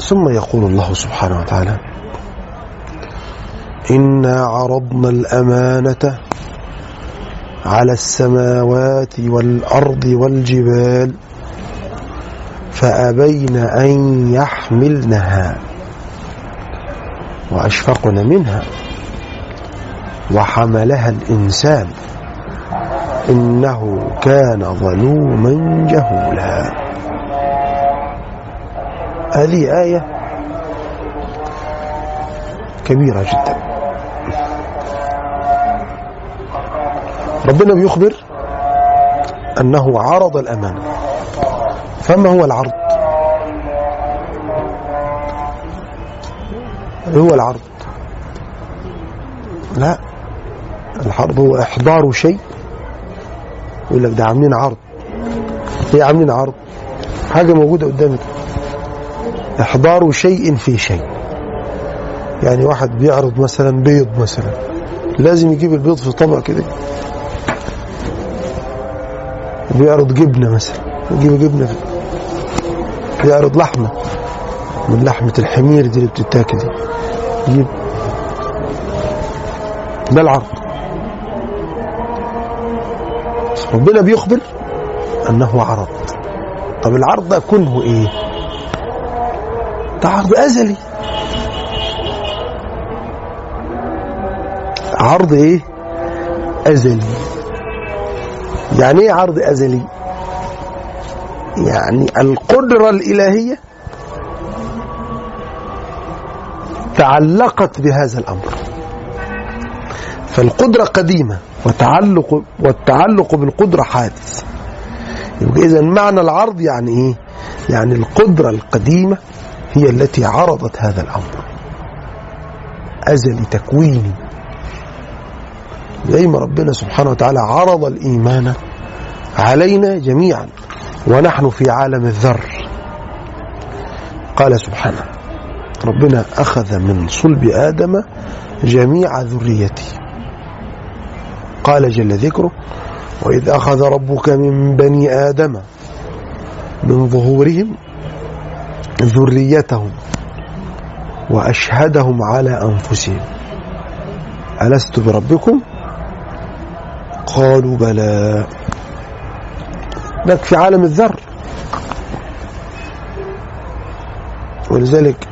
ثم يقول الله سبحانه وتعالى إنا عرضنا الأمانة على السماوات والأرض والجبال فأبين أن يحملنها. وأشفقن منها. وحملها الإنسان. إنه كان ظلوما جهولا. هذه آية كبيرة جدا. ربنا بيخبر أنه عرض الأمانة. فما هو العرض؟ هو العرض. لا العرض هو إحضار شيء يقول لك ده عاملين عرض. إيه عاملين عرض؟ حاجة موجودة قدامك. إحضار شيء في شيء. يعني واحد بيعرض مثلا بيض مثلا لازم يجيب البيض في طبق كده. بيعرض جبنة مثلا يجيب جبنة بيعرض لحمة. من لحمة الحمير دي اللي بتتاكل دي. يجيب ده العرض ربنا بيخبر أنه عرض. طب العرض ده كنه إيه؟ ده عرض أزلي. عرض إيه؟ أزلي. يعني إيه عرض أزلي؟ يعني القدرة الإلهية تعلقت بهذا الأمر. فالقدرة قديمة وتعلق والتعلق بالقدرة حادث. إذا معنى العرض يعني إيه؟ يعني القدرة القديمة هي التي عرضت هذا الأمر. أزلي تكويني. زي ما ربنا سبحانه وتعالى عرض الإيمان علينا جميعا. ونحن في عالم الذر. قال سبحانه ربنا أخذ من صلب آدم جميع ذريته. قال جل ذكره وإذ أخذ ربك من بني آدم من ظهورهم ذريتهم وأشهدهم على أنفسهم. ألست بربكم؟ قالوا بلى. لك في عالم الذر. ولذلك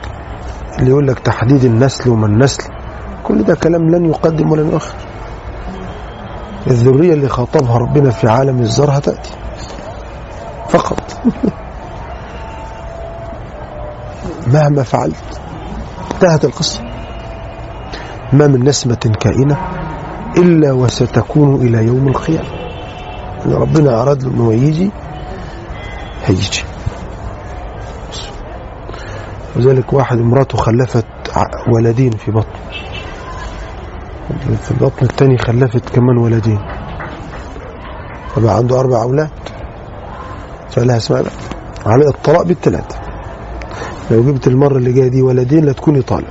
اللي يقول لك تحديد النسل وما النسل كل ده كلام لن يقدم ولن يؤخر. الذرية اللي خاطبها ربنا في عالم الذر هتأتي. فقط. مهما فعلت انتهت القصة. ما من نسمة كائنة إلا وستكون إلى يوم القيامة ربنا أراد له أنه يجي هيجي. وذلك واحد امرأته خلفت ولدين في بطن. في البطن الثاني خلفت كمان ولدين. فبقى عنده أربع أولاد. فلها اسمها بقى. على الطلاق بالثلاثة. لو جبت المرة اللي جاية دي ولدين لا تكوني طالق.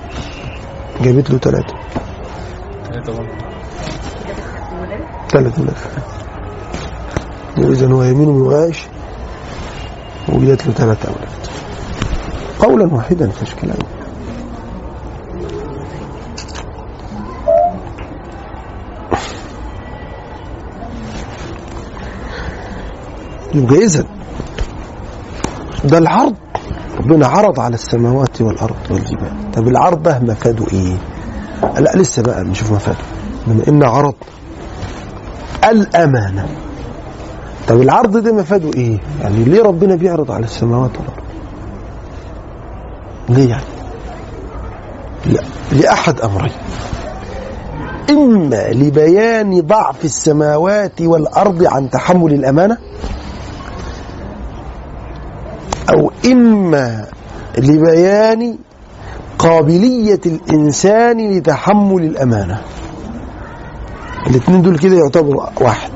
جابت له ثلاثة. ثلاثة أولاد إذا هو يمين وعايش. وجدت له ثلاثة أولاد. قولا واحدا كلام يبقى إذا ده العرض ربنا عرض على السماوات والأرض والجبال طب العرض ده مفاده إيه؟ لا لسه بقى نشوف مفاده بما إن عرض الأمانة طب العرض ده مفاده إيه؟ يعني ليه ربنا بيعرض على السماوات والأرض؟ ليه يعني؟ لا لأحد أمرين. إما لبيان ضعف السماوات والأرض عن تحمل الأمانة أو إما لبيان قابلية الإنسان لتحمل الأمانة. الاثنين دول كده يعتبروا واحد.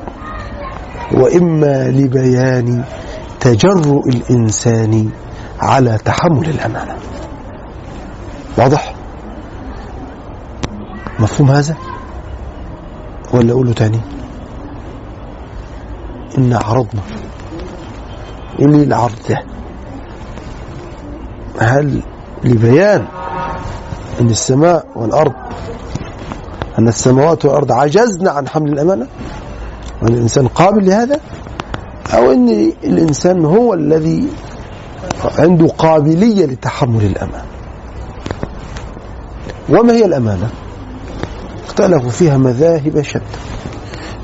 وإما لبيان تجرؤ الإنسان على تحمل الأمانة واضح؟ مفهوم هذا؟ ولا أقوله تاني؟ إن عرضنا ليه العرض ده؟ هل لبيان أن السماء والأرض أن السماوات والأرض عجزنا عن حمل الأمانة وأن الإنسان قابل لهذا أو أن الإنسان هو الذي عنده قابلية لتحمل الأمانة. وما هي الأمانة؟ اختلفوا فيها مذاهب شتى.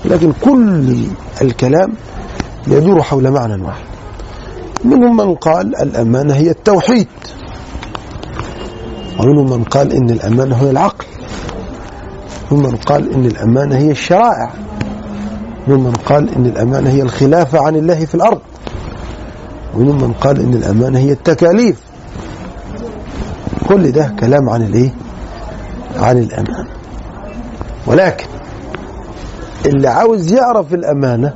لكن كل الكلام يدور حول معنى واحد. منهم من قال الأمانة هي التوحيد. ومنهم من قال إن الأمانة هي العقل. ومنهم من قال إن الأمانة هي الشرائع. ومنهم من قال إن الأمانة هي الخلافة عن الله في الأرض. ومنهم من قال إن الأمانة هي التكاليف. كل ده كلام عن الإيه؟ عن الأمانة. ولكن اللي عاوز يعرف الأمانة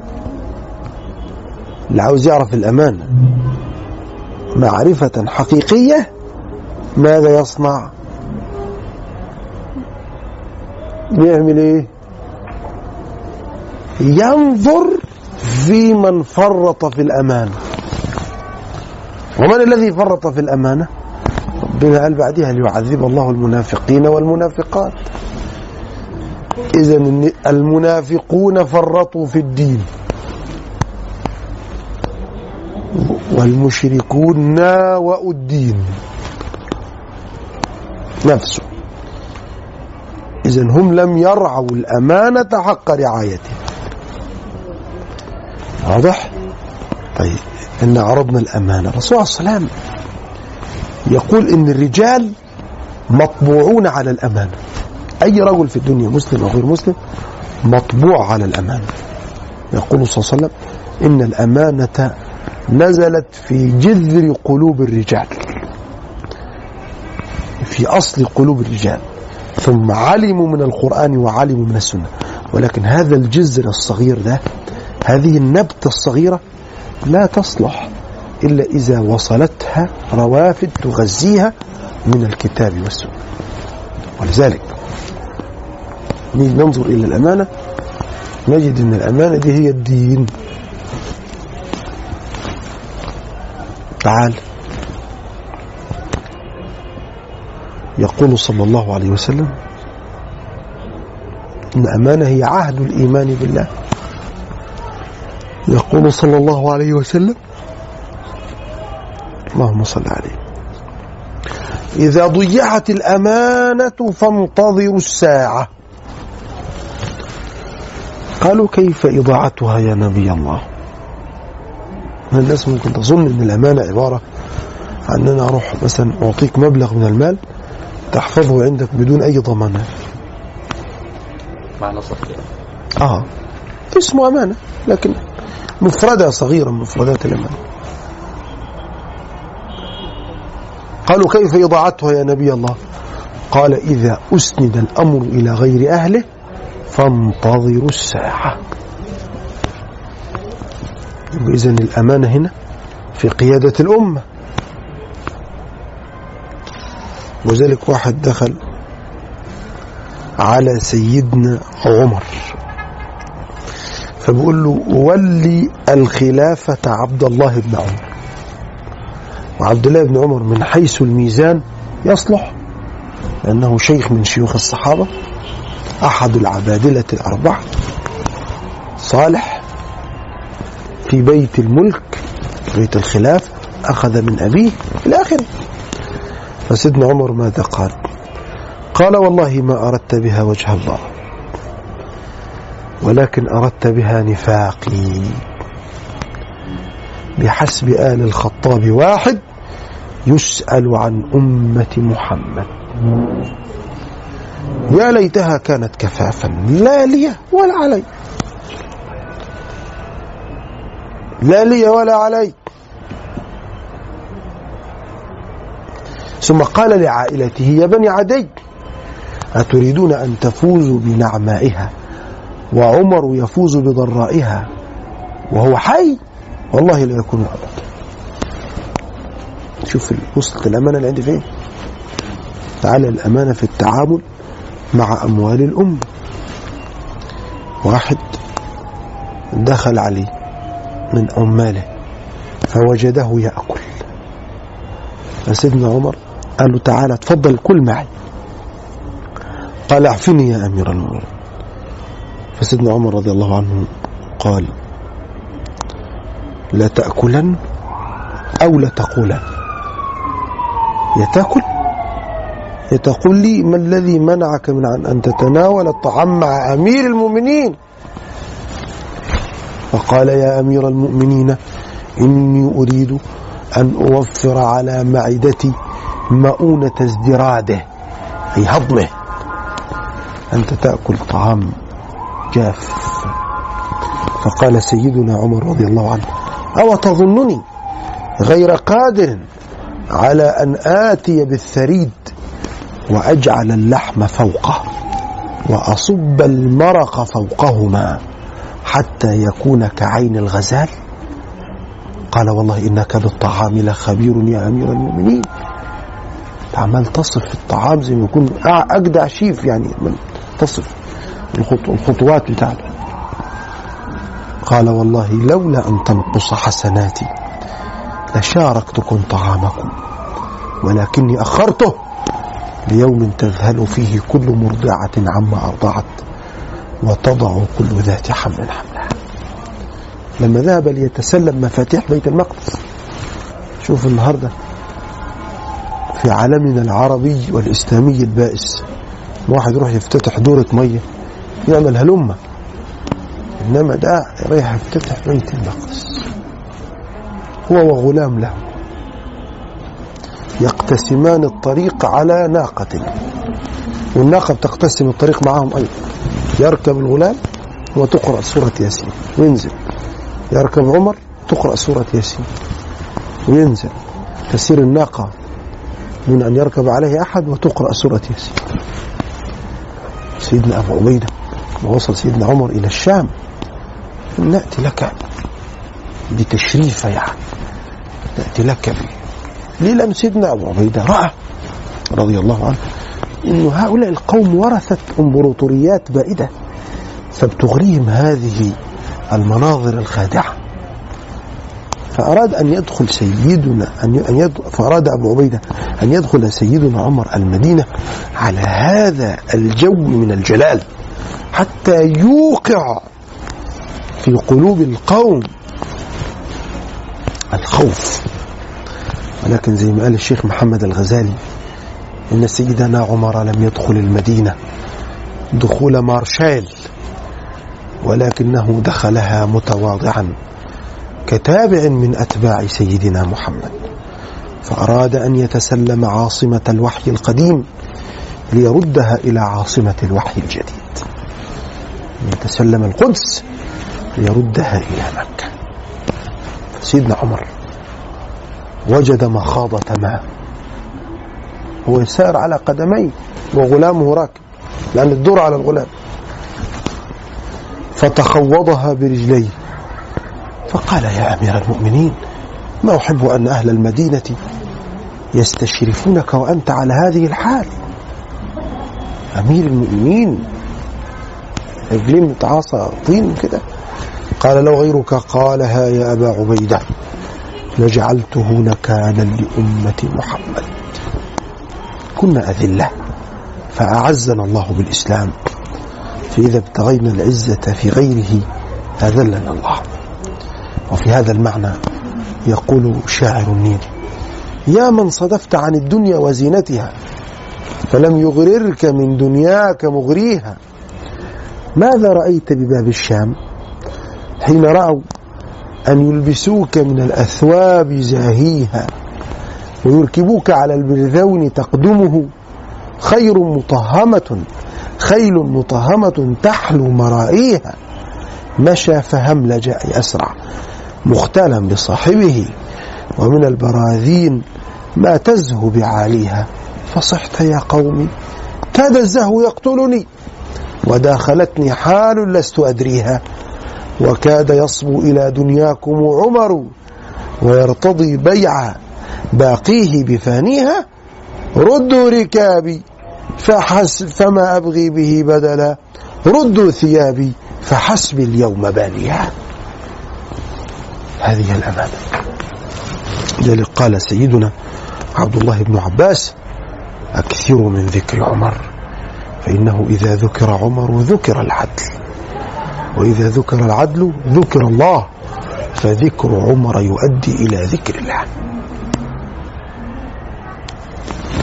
اللي عاوز يعرف الأمانة معرفة حقيقية ماذا يصنع؟ يعمل إيه؟ ينظر في من فرط في الأمانة. ومن الذي فرط في الأمانة؟ ربنا قال بعدها ليعذب الله المنافقين والمنافقات. إذا المنافقون فرطوا في الدين. والمشركون ناوأوا الدين. نفسه. إذا هم لم يرعوا الأمانة حق رعايتها واضح؟ طيب. إن عرضنا الأمانة. الرسول صلى الله عليه وسلم يقول إن الرجال مطبوعون على الأمانة. أي رجل في الدنيا مسلم أو غير مسلم مطبوع على الأمانة. يقول صلى الله عليه وسلم إن الأمانة نزلت في جذر قلوب الرجال. في أصل قلوب الرجال. ثم علموا من القرآن وعلموا من السنة. ولكن هذا الجذر الصغير ده هذه النبتة الصغيرة لا تصلح إلا إذا وصلتها روافد تغذيها من الكتاب والسنة. ولذلك ننظر إلى الأمانة. نجد أن الأمانة دي هي الدين. تعال. يقول صلى الله عليه وسلم إن أمانة هي عهد الإيمان بالله. يقول صلى الله عليه وسلم اللهم صل عليه. إذا ضيعت الأمانة فانتظروا الساعة. قالوا كيف إضاعتها يا نبي الله؟ الناس ممكن تظن أن الأمانة عبارة عن أن أنا أروح مثلا أعطيك مبلغ من المال تحفظه عندك بدون أي ضمانات معنى صحيح. آه. اسمه أمانة لكن مفردة صغيرة من مفردات الأمانة قالوا كيف إضاعتها يا نبي الله؟ قال إذا أسند الأمر إلى غير أهله فانتظروا الساعة. إذن الأمانة هنا في قيادة الأمة. وذلك واحد دخل على سيدنا عمر. فبيقول له ولي الخلافة عبد الله بن عمر. وعبد الله بن عمر من حيث الميزان يصلح لأنه شيخ من شيوخ الصحابة أحد العبادلة الأربعة صالح في بيت الملك بيت الخلاف أخذ من أبيه إلى آخره. فسيدنا عمر ماذا قال؟ قال والله ما أردت بها وجه الله. ولكن أردت بها نفاقي. بحسب آل الخطاب واحد يسأل عن أمة محمد. يا ليتها كانت كفافا. لا لي ولا علي. لا لي ولا علي. ثم قال لعائلته يا بني عدي أتريدون أن تفوزوا بنعمائها؟ وعمر يفوز بضرائها وهو حي والله لا يكون أبدا شوف وصلت الأمانة اللي عندي فين؟ تعالى الأمانة في التعامل مع أموال الأمة واحد دخل عليه من عماله فوجده يأكل. فسيدنا عمر قال له تعالى تفضل كل معي. قال اعفني يا أمير المؤمنين. فسيدنا عمر رضي الله عنه قال لا تأكلن أو لا تقولن. يا تأكل؟ يا تقول لي ما الذي منعك من عن أن تتناول الطعام مع أمير المؤمنين؟ فقال يا أمير المؤمنين إني أريد أن أوفر على معدتي مؤونة ازدراده أي هضمه أنت تأكل طعام جاف. فقال سيدنا عمر رضي الله عنه أو تظنني غير قادر على أن آتي بالثريد وأجعل اللحم فوقه وأصب المرق فوقهما حتى يكون كعين الغزال قال والله إنك بالطعام لخبير يا أمير المؤمنين. عمال تصف الطعام زي ما يكون أجدع شيف يعني تصف. الخطوات بتاعته. قال والله لولا أن تنقص حسناتي لشاركتكم طعامكم ولكني أخرته ليوم تذهل فيه كل مرضعة عما أرضعت وتضع كل ذات حمل حملها. لما ذهب ليتسلم مفاتيح بيت المقدس شوف النهاردة في عالمنا العربي والإسلامي البائس واحد يروح يفتتح دورة مية. يعمل هلمة إنما ده رايح يفتتح بيت المقدس. هو وغلام له. يقتسمان الطريق على ناقة. والناقة بتقتسم الطريق معهم أيضا. يركب الغلام وتقرأ سورة ياسين. وينزل. يركب عمر تقرأ سورة ياسين. وينزل. تسير الناقة من أن يركب عليه أحد وتقرأ سورة ياسين. سيدنا أبو عبيدة. ووصل سيدنا عمر إلى الشام. نأتي لك بتشريف يعني نأتي لك به ليه لأن سيدنا أبو عبيدة. رأى رضي الله عنه أن هؤلاء القوم ورثت إمبراطوريات بائدة فبتغريهم هذه المناظر الخادعة. فأراد أن يدخل سيدنا أن يدخل فأراد أبو عبيدة أن يدخل سيدنا عمر المدينة على هذا الجو من الجلال. حتى يوقع في قلوب القوم الخوف. ولكن زي ما قال الشيخ محمد الغزالي إن سيدنا عمر لم يدخل المدينة دخول مارشال ولكنه دخلها متواضعا كتابع من أتباع سيدنا محمد. فأراد أن يتسلم عاصمة الوحي القديم ليردها إلى عاصمة الوحي الجديد. يتسلم القدس ليردها إلى مكة. سيدنا عمر وجد مخاضة ماء هو يسار على قدميه وغلامه راكب لأن الدور على الغلام. فتخوضها برجليه. فقال يا أمير المؤمنين ما أحب أن أهل المدينة يستشرفونك وأنت على هذه الحال. أمير المؤمنين رجلين متعاصى طين كده. قال لو غيرك قالها يا أبا عبيدة لجعلته نكالا لأمة محمد. كنا أذلة فأعزنا الله بالإسلام فإذا ابتغينا العزة في غيره أذلنا الله. وفي هذا المعنى يقول شاعر النيل يا من صدفت عن الدنيا وزينتها فلم يغررك من دنياك مغريها. ماذا رأيت بباب الشام؟ حين رأوا أن يلبسوك من الأثواب زاهيها ويركبوك على البرذون تقدمه خير مطهمة خيل مطهمة تحلو مرائيها. مشى فهملج أسرع مختالا بصاحبه ومن البراذين ما تزهو بعاليها. فصحت يا قومي كاد الزهو يقتلني. وداخلتني حال لست أدريها. وكاد يصبو إلى دنياكم عمر ويرتضي بيع باقيه بفانيها. ردوا ركابي فحس فما أبغي به بدلا. ردوا ثيابي فحسبي اليوم باليها هذه الأمانة. لذلك قال سيدنا عبد الله بن عباس أكثروا من ذكر عمر. فإنه إذا ذكر عمر ذكر العدل. وإذا ذكر العدل ذكر الله. فذكر عمر يؤدي إلى ذكر الله.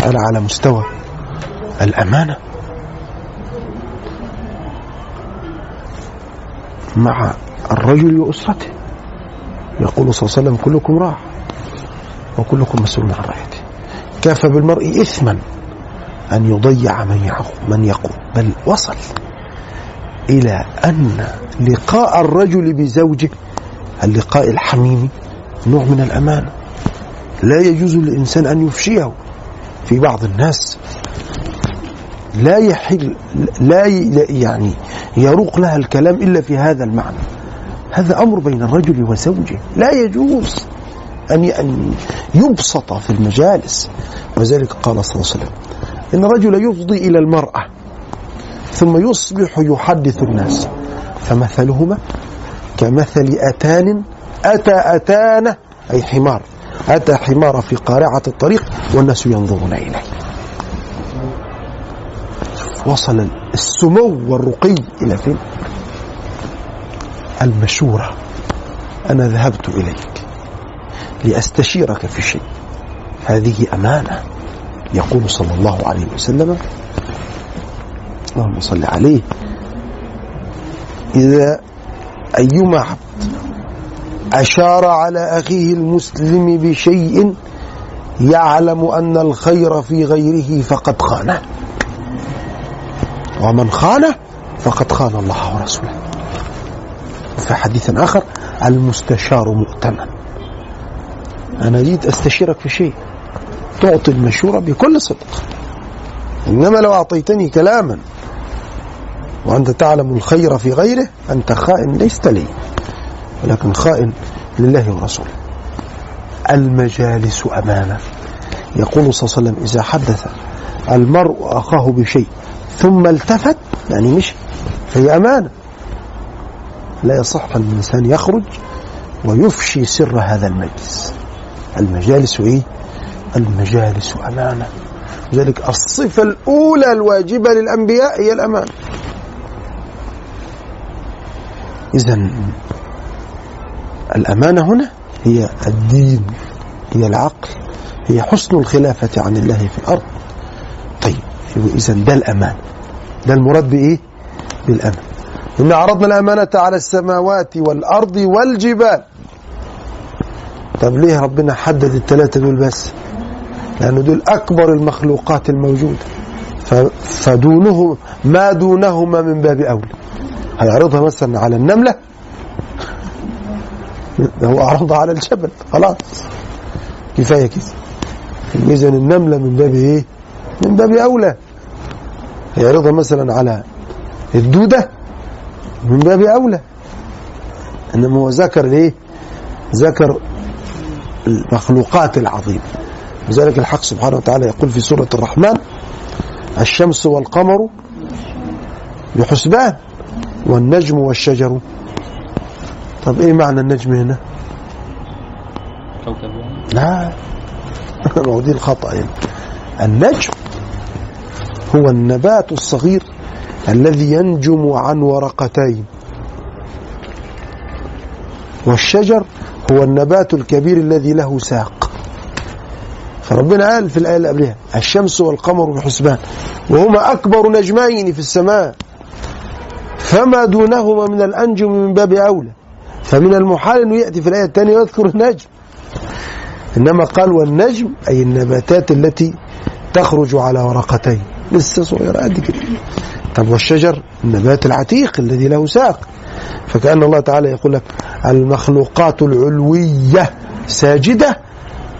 أنا على مستوى الأمانة؟ مع الرجل وأسرته يقول صلى الله عليه وسلم كلكم راع. وكلكم مسؤول عن رعيته. كافى بالمرء إثما. أن يضيع من من يقول. بل وصل إلى أن لقاء الرجل بزوجه اللقاء الحميمي نوع من الأمانة. لا يجوز للإنسان أن يفشيه في بعض الناس. لا يحل لا يعني يروق لها الكلام إلا في هذا المعنى. هذا أمر بين الرجل وزوجه. لا يجوز أن يبسط في المجالس. وذلك قال صلى الله عليه وسلم. إن الرجل يفضي إلى المرأة ثم يصبح يحدث الناس فمثلهما كمثل أتان أتى أتان أي حمار أتى حمار في قارعة الطريق والناس ينظرون إليه. وصل السمو والرقي إلى فين المشورة أنا ذهبت إليك لأستشيرك في شيء. هذه أمانة. يقول صلى الله عليه وسلم اللهم صل عليه. إذا أيما عبد أشار على أخيه المسلم بشيء يعلم أن الخير في غيره فقد خانه. ومن خانه فقد خان الله ورسوله. وفي حديث آخر المستشار مؤتمن. أنا جيت أستشيرك في شيء. تعطي المشورة بكل صدق. إنما لو أعطيتني كلاما وأنت تعلم الخير في غيره أنت خائن ليست لي ولكن خائن لله ورسوله. المجالس أمانة. يقول صلى الله عليه وسلم إذا حدث المرء أخاه بشيء ثم التفت يعني مشي فهي أمانة. لا يصح أن الإنسان يخرج ويفشي سر هذا المجلس. المجالس إيه؟ المجالس أمانة. لذلك الصفة الأولى الواجبة للأنبياء هي الأمانة إذا الأمانة هنا هي الدين هي العقل هي حسن الخلافة عن الله في الأرض. طيب إذا ده الأمان. ده المراد بإيه؟ بالأمان. إن عرضنا الأمانة على السماوات والأرض والجبال. طب ليه ربنا حدد الثلاثة دول بس؟ لأن دول أكبر المخلوقات الموجودة. فدونه ما دونهما من باب أولى. هيعرضها مثلا على النملة. هو أعرضها على الجبل. خلاص. كفاية كده. إذا النملة من باب إيه؟ من باب أولى. هيعرضها مثلا على الدودة. من باب أولى. إنما هو ذكر ليه ذكر المخلوقات العظيمة. لذلك الحق سبحانه وتعالى يقول في سورة الرحمن الشمس والقمر بحسبان والنجم والشجر. طب إيه معنى النجم هنا؟ كوكب يعني؟ لا. هو دي الخطأ يعني. النجم هو النبات الصغير الذي ينجم عن ورقتين. والشجر هو النبات الكبير الذي له ساق. فربنا قال في الآية اللي قبلها الشمس والقمر بحسبان وهما أكبر نجمين في السماء فما دونهما من الأنجم من باب أولى. فمن المحال أنه يأتي في الآية الثانية ويذكر النجم. إنما قال والنجم أي النباتات التي تخرج على ورقتين. لسه صغيرة قد كده. طب والشجر؟ النبات العتيق الذي له ساق. فكأن الله تعالى يقول لك المخلوقات العلوية ساجدة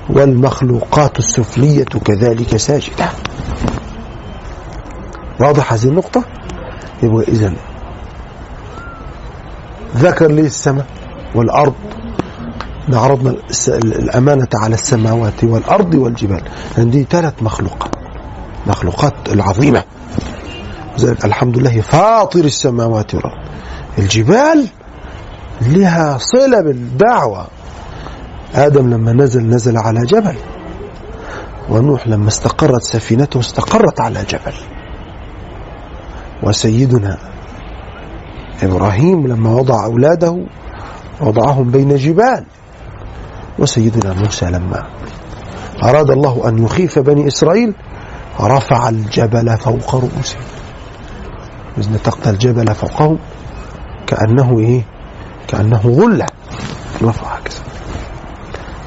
والمخلوقات السفلية كذلك ساجدة. واضح هذه النقطة؟ يبقى إذا ذكر لي السماء والأرض. عرضنا الأمانة على السماوات والأرض والجبال. لأن دي ثلاث مخلوقات. مخلوقات العظيمة. الحمد لله فاطر السماوات والأرض. الجبال لها صلة بالدعوة. آدم لما نزل نزل على جبل. ونوح لما استقرت سفينته استقرت على جبل. وسيدنا إبراهيم لما وضع أولاده وضعهم بين جبال. وسيدنا موسى لما أراد الله أن يخيف بني إسرائيل رفع الجبل فوق رؤوسهم إذ نتقت الجبل فوقهم كأنه إيه؟ كأنه غلة. رفع هكذا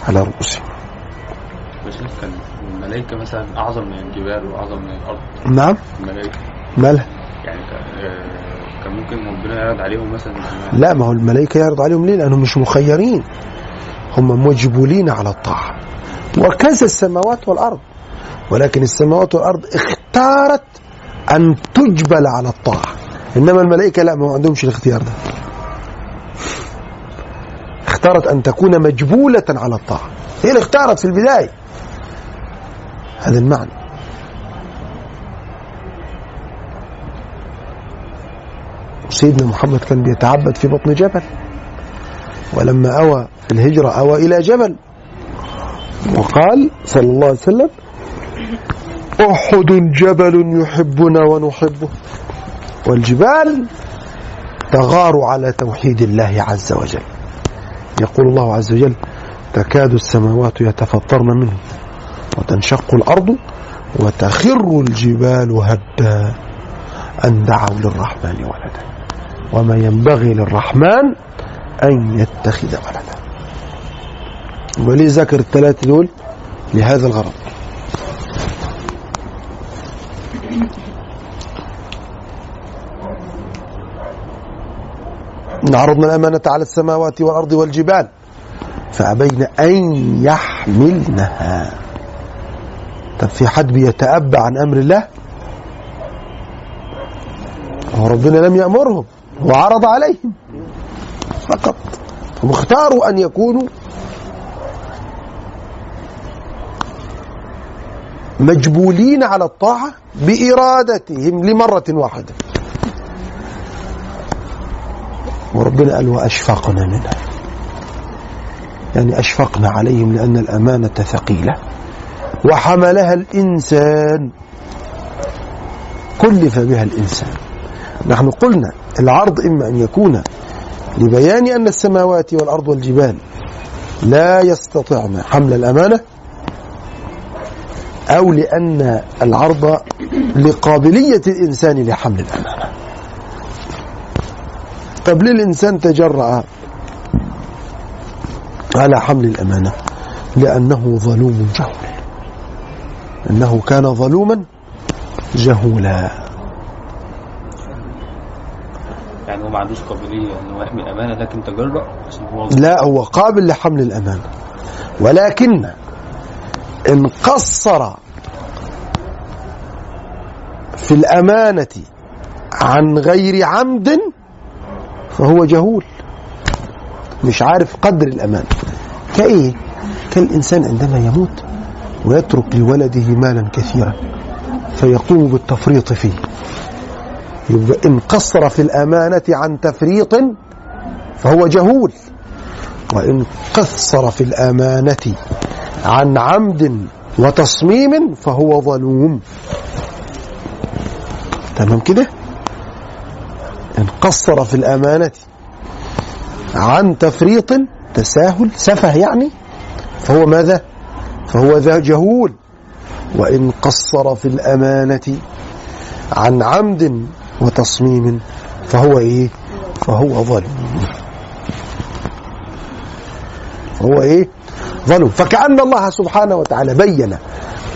على رؤوسهم. كان الملائكة مثلا أعظم من الجبال وأعظم من الأرض. نعم. الملائكة. مالها يعني آه، كان ممكن ربنا يعرض عليهم مثلا. لا ما هو الملائكة يعرض عليهم ليه؟ لأنهم مش مخيرين. هم مجبولين على الطاعة. وكذا السماوات والأرض. ولكن السماوات والأرض اختارت أن تجبل على الطاعة. إنما الملائكة لا ما عندهمش الاختيار ده. اختارت أن تكون مجبولة على الطاعة. هي اللي اختارت في البداية. هذا المعنى. سيدنا محمد كان بيتعبد في بطن جبل. ولما أوى في الهجرة أوى إلى جبل. وقال صلى الله عليه وسلم أحد جبل يحبنا ونحبه. والجبال تغار على توحيد الله عز وجل. يقول الله عز وجل تكاد السماوات يتفطرن منه وتنشق الأرض وتخر الجبال هدا أن دعوا للرحمن ولدا. وما ينبغي للرحمن أن يتخذ ولدا. وليه ذكر الثلاثة دول لهذا الغرض. إن عرضنا الأمانة على السماوات والأرض والجبال فأبين أن يحملنها. طب في حد بيتأبى عن أمر الله؟ هو ربنا لم يأمرهم وعرض عليهم فقط. هم اختاروا أن يكونوا مجبولين على الطاعة بإرادتهم لمرة واحدة. وربنا قال وأشفقنا منها. يعني أشفقنا عليهم لأن الأمانة ثقيلة وحملها الإنسان. كلف بها الإنسان. نحن قلنا العرض إما أن يكون لبيان أن السماوات والأرض والجبال لا يستطعن حمل الأمانة أو لأن العرض لقابلية الإنسان لحمل الأمانة. طب ليه الإنسان تجرأ على حمل الأمانة؟ لأنه ظلوم جهول. أنه كان ظلوما جهولا. يعني هو ما عندوش قابلية إنه يحمي الأمانة لكن تجرأ عشان هو لا هو قابل لحمل الأمانة. ولكن إن قصر في الأمانة عن غير عمد فهو جهول مش عارف قدر الأمانة كإيه؟ كالإنسان عندما يموت ويترك لولده مالا كثيرا فيقوم بالتفريط فيه. يبقى إن قصر في الأمانة عن تفريط فهو جهول. وإن قصر في الأمانة عن عمد وتصميم فهو ظلوم. تمام كده؟ إن قصر في الأمانة عن تفريط تساهل سفه يعني؟ فهو ماذا؟ فهو ذا جهول. وإن قصر في الأمانة عن عمد وتصميم فهو إيه؟ فهو ظلوم هو إيه؟ ظلوم فكأن الله سبحانه وتعالى بين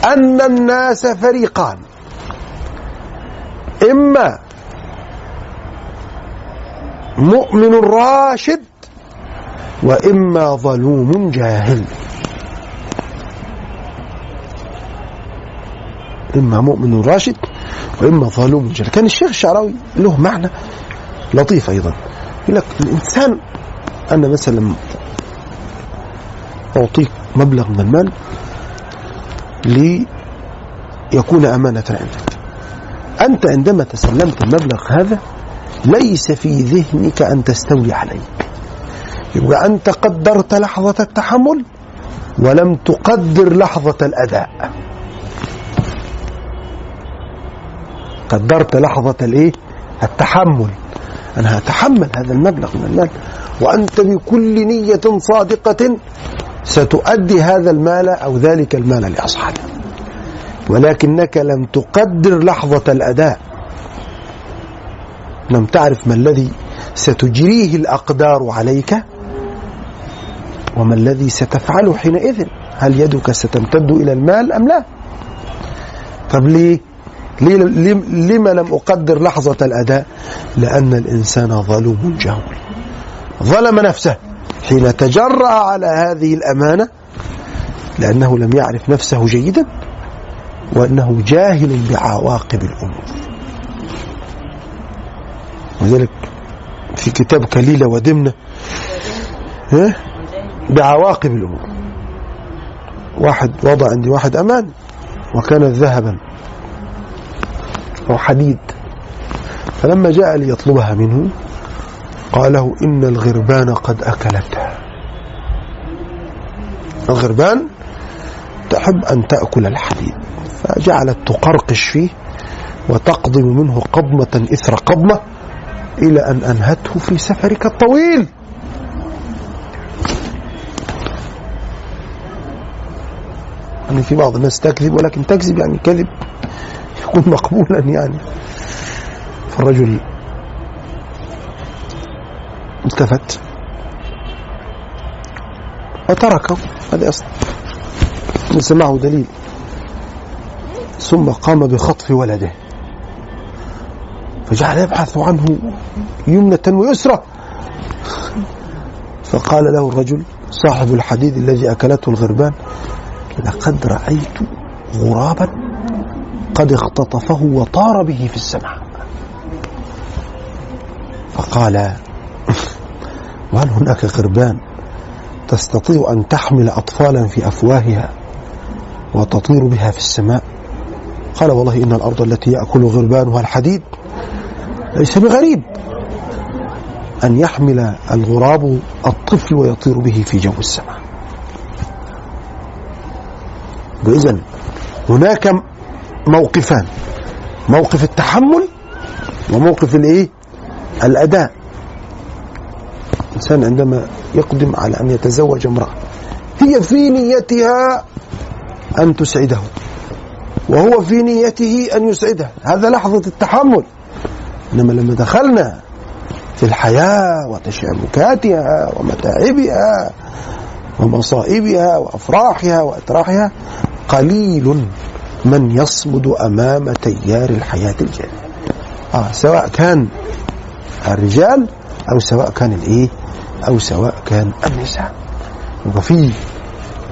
أن الناس فريقان. إما مؤمن راشد وإما ظلوم جاهل. إما مؤمن راشد وإما ظلوم جاهل. كان الشيخ الشعراوي له معنى لطيف أيضا. يقول لك الإنسان أنا مثلا أعطيك مبلغ من المال ليكون أمانة عندك. أنت عندما تسلمت المبلغ هذا ليس في ذهنك أن تستولي عليه. يبقى أنت قدرت لحظة التحمل ولم تقدر لحظة الأداء. قدرت لحظة الإيه؟ التحمل. أنا هتحمل هذا المبلغ من المال. وأنت بكل نية صادقة ستؤدي هذا المال أو ذلك المال لأصحابه ولكنك لم تقدر لحظة الأداء. لم تعرف ما الذي ستجريه الأقدار عليك وما الذي ستفعله حينئذ. هل يدك ستمتد إلى المال أم لا؟ طب ليه؟ لما لم أقدر لحظة الأداء؟ لأن الإنسان ظلوم جهول ظلم نفسه حين تجرأ على هذه الأمانة لأنه لم يعرف نفسه جيدا وأنه جاهل بعواقب الأمور. وذلك في كتاب كليلة ودمنة ها؟ بعواقب الأمور. واحد وضع عندي واحد أمان وكانت ذهبا أو حديد. فلما جاء ليطلبها منه قال له إن الغربان قد أكلتها. الغربان تحب أن تأكل الحديد فجعلت تقرقش فيه وتقضم منه قضمة إثر قضمة إلى أن أنهته في سفرك الطويل. يعني في بعض الناس تكذب ولكن تكذب يعني كذب يكون مقبولا يعني. فالرجل التفت وتركه. هذا أصلا ليس معه دليل. ثم قام بخطف ولده. فجعل يبحث عنه يمنة ويسرى فقال له الرجل صاحب الحديد الذي أكلته الغربان لقد رأيت غرابا قد اختطفه وطار به في السماء. فقال وهل هناك غربان تستطيع أن تحمل أطفالا في أفواهها وتطير بها في السماء؟ قال والله إن الأرض التي يأكل غربانها الحديد ليس بغريب أن يحمل الغراب الطفل ويطير به في جو السماء. إذن هناك موقفان موقف التحمل وموقف الإيه؟ الأداء. الإنسان عندما يقدم على أن يتزوج امرأة هي في نيتها أن تسعده وهو في نيته أن يسعدها هذا لحظة التحمل. إنما لما دخلنا في الحياة وتشابكاتها ومتاعبها ومصائبها وأفراحها وأتراحها قليل من يصمد أمام تيار الحياة الجارية آه سواء كان الرجال أو سواء كان الإيه؟ أو سواء كان النساء. وفي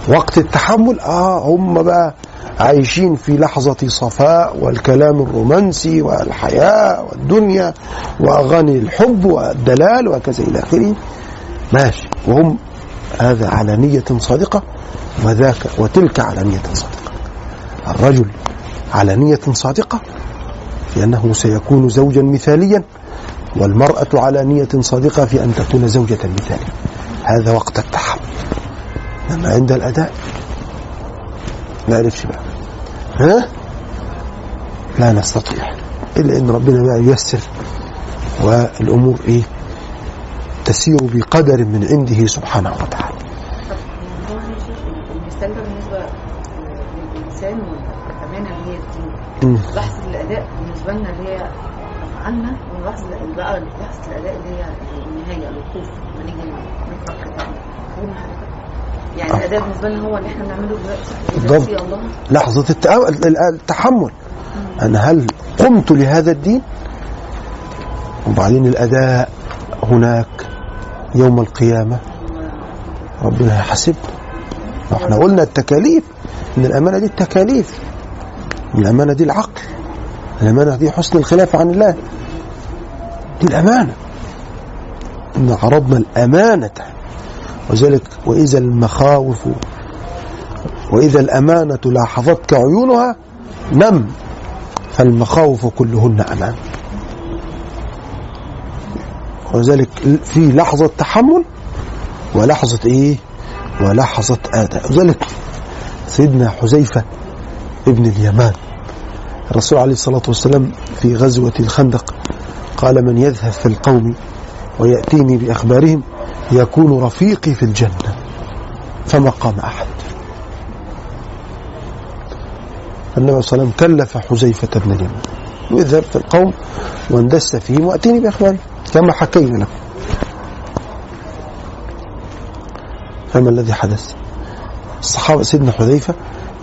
وقت التحمل آه هم بقى عايشين في لحظة صفاء والكلام الرومانسي والحياة والدنيا وأغاني الحب والدلال وكذا إلى آخره. ماشي. وهم هذا على نية صادقة وذاك وتلك على نية صادقة. الرجل على نية صادقة لأنه سيكون زوجا مثاليا والمرأة على نية صادقة في أن تكون زوجة مثالية. هذا وقت التحمل. أما عند الأداء. لا نعرفش بقى. ها لا نستطيع إلا إن ربنا بقى ييسر والأمور إيه تسير بقدر من عنده سبحانه وتعالى. لحظة الأداء بالنسبة لنا اللي هي أفعالنا ولحظة بقى لحظة الأداء اللي هي النهاية الوقوف لما نيجي نقرا كتابنا؟ يعني الاداء بالنسبة لنا هو اللي إحنا بنعمله دلوقتي. الله. لحظة التأ- ال- التحمل. أنا هل قمت لهذا الدين؟ وبعدين الأداء هناك يوم القيامة. ربنا هيحاسبنا وإحنا قلنا التكاليف. إن الأمانة دي التكاليف. الأمانة دي العقل. الأمانة دي حسن الخلافه عن الله. دي الأمانة. إن عرضنا الأمانة وذلك وإذا المخاوف وإذا الأمانة لاحظتك عيونها نم. فالمخاوف كلهن أمان. وذلك في لحظة تحمل ولحظة إيه؟ ولحظة آداء. وذلك سيدنا حذيفة ابن اليمان. الرسول عليه الصلاة والسلام في غزوة الخندق قال من يذهب في القوم ويأتيني بأخبارهم يكون رفيقي في الجنة فما قام أحد. النبي صلى الله عليه وسلم كلف حذيفة بن اليمان يذهب في القوم واندس فيهم وأتيني باخبارهم كما حكينا لكم. فما الذي حدث؟ الصحابة سيدنا حذيفة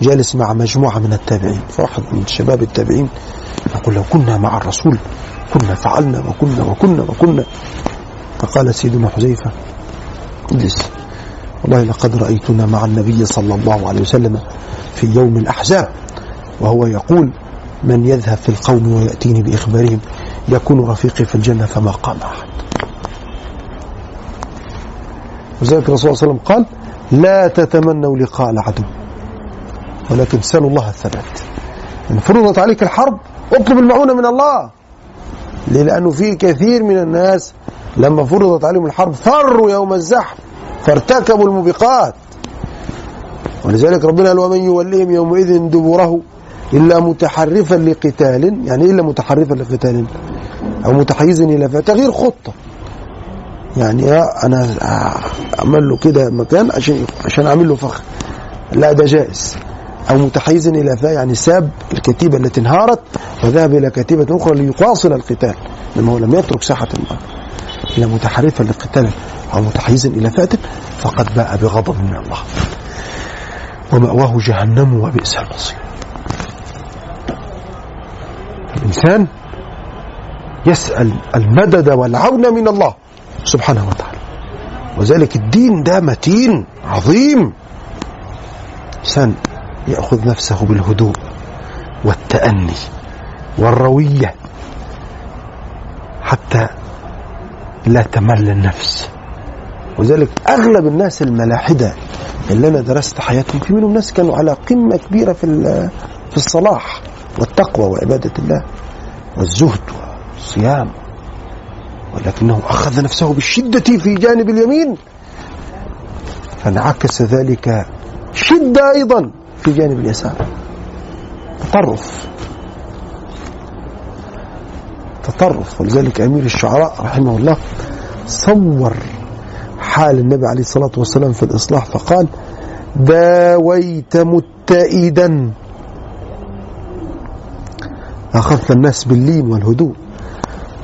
جالس مع مجموعة من التابعين. فواحد من شباب التابعين يقول لو كنا مع الرسول كنا فعلنا وكنا وكنا وكنا. فقال سيدنا حذيفة اجلس والله لقد رأيتنا مع النبي صلى الله عليه وسلم في يوم الأحزاب وهو يقول من يذهب في القوم ويأتيني بإخبارهم يكون رفيقي في الجنة فما قام أحد. وذلك الرسول صلى الله عليه وسلم قال لا تتمنوا لقاء العدو ولكن سألوا الله الثبات. إن فرضت عليك الحرب اطلب المعونة من الله. ليه؟ لأنه في كثير من الناس لما فرضت عليهم الحرب فروا يوم الزحف فارتكبوا الموبقات. ولذلك ربنا قال ومن يوليهم يومئذ دبره إلا متحرفا لقتال يعني إلا متحرفا لقتال أو متحيزا إلى تغيير خطة. يعني يا أنا أعمل له كده مكان عشان عشان أعمل له فخ. لا ده جائز. أو متحيزا إلى فئة يعني ساب الكتيبة التي انهارت وذهب إلى كتيبة أخرى ليواصل القتال لما هو لم يترك ساحة المعركة إلا متحرفا لقتال أو متحيزا إلى فئة فقد باء بغضب من الله. ومأواه جهنم وبئس المصير. الإنسان يسأل المدد والعون من الله سبحانه وتعالى. وذلك الدين ده متين عظيم. إنسان يأخذ نفسه بالهدوء والتأني والروية حتى لا تمل النفس. وذلك أغلب الناس الملاحدة اللي أنا درست حياتهم في منهم ناس كانوا على قمة كبيرة في في الصلاح والتقوى وعبادة الله والزهد والصيام. ولكنه أخذ نفسه بالشدة في جانب اليمين. فانعكس ذلك شدة أيضا. في جانب اليسار. تطرف. تطرف. ولذلك أمير الشعراء رحمه الله صور حال النبي عليه الصلاة والسلام في الإصلاح فقال داويت متئدا. أخذت الناس باللين والهدوء.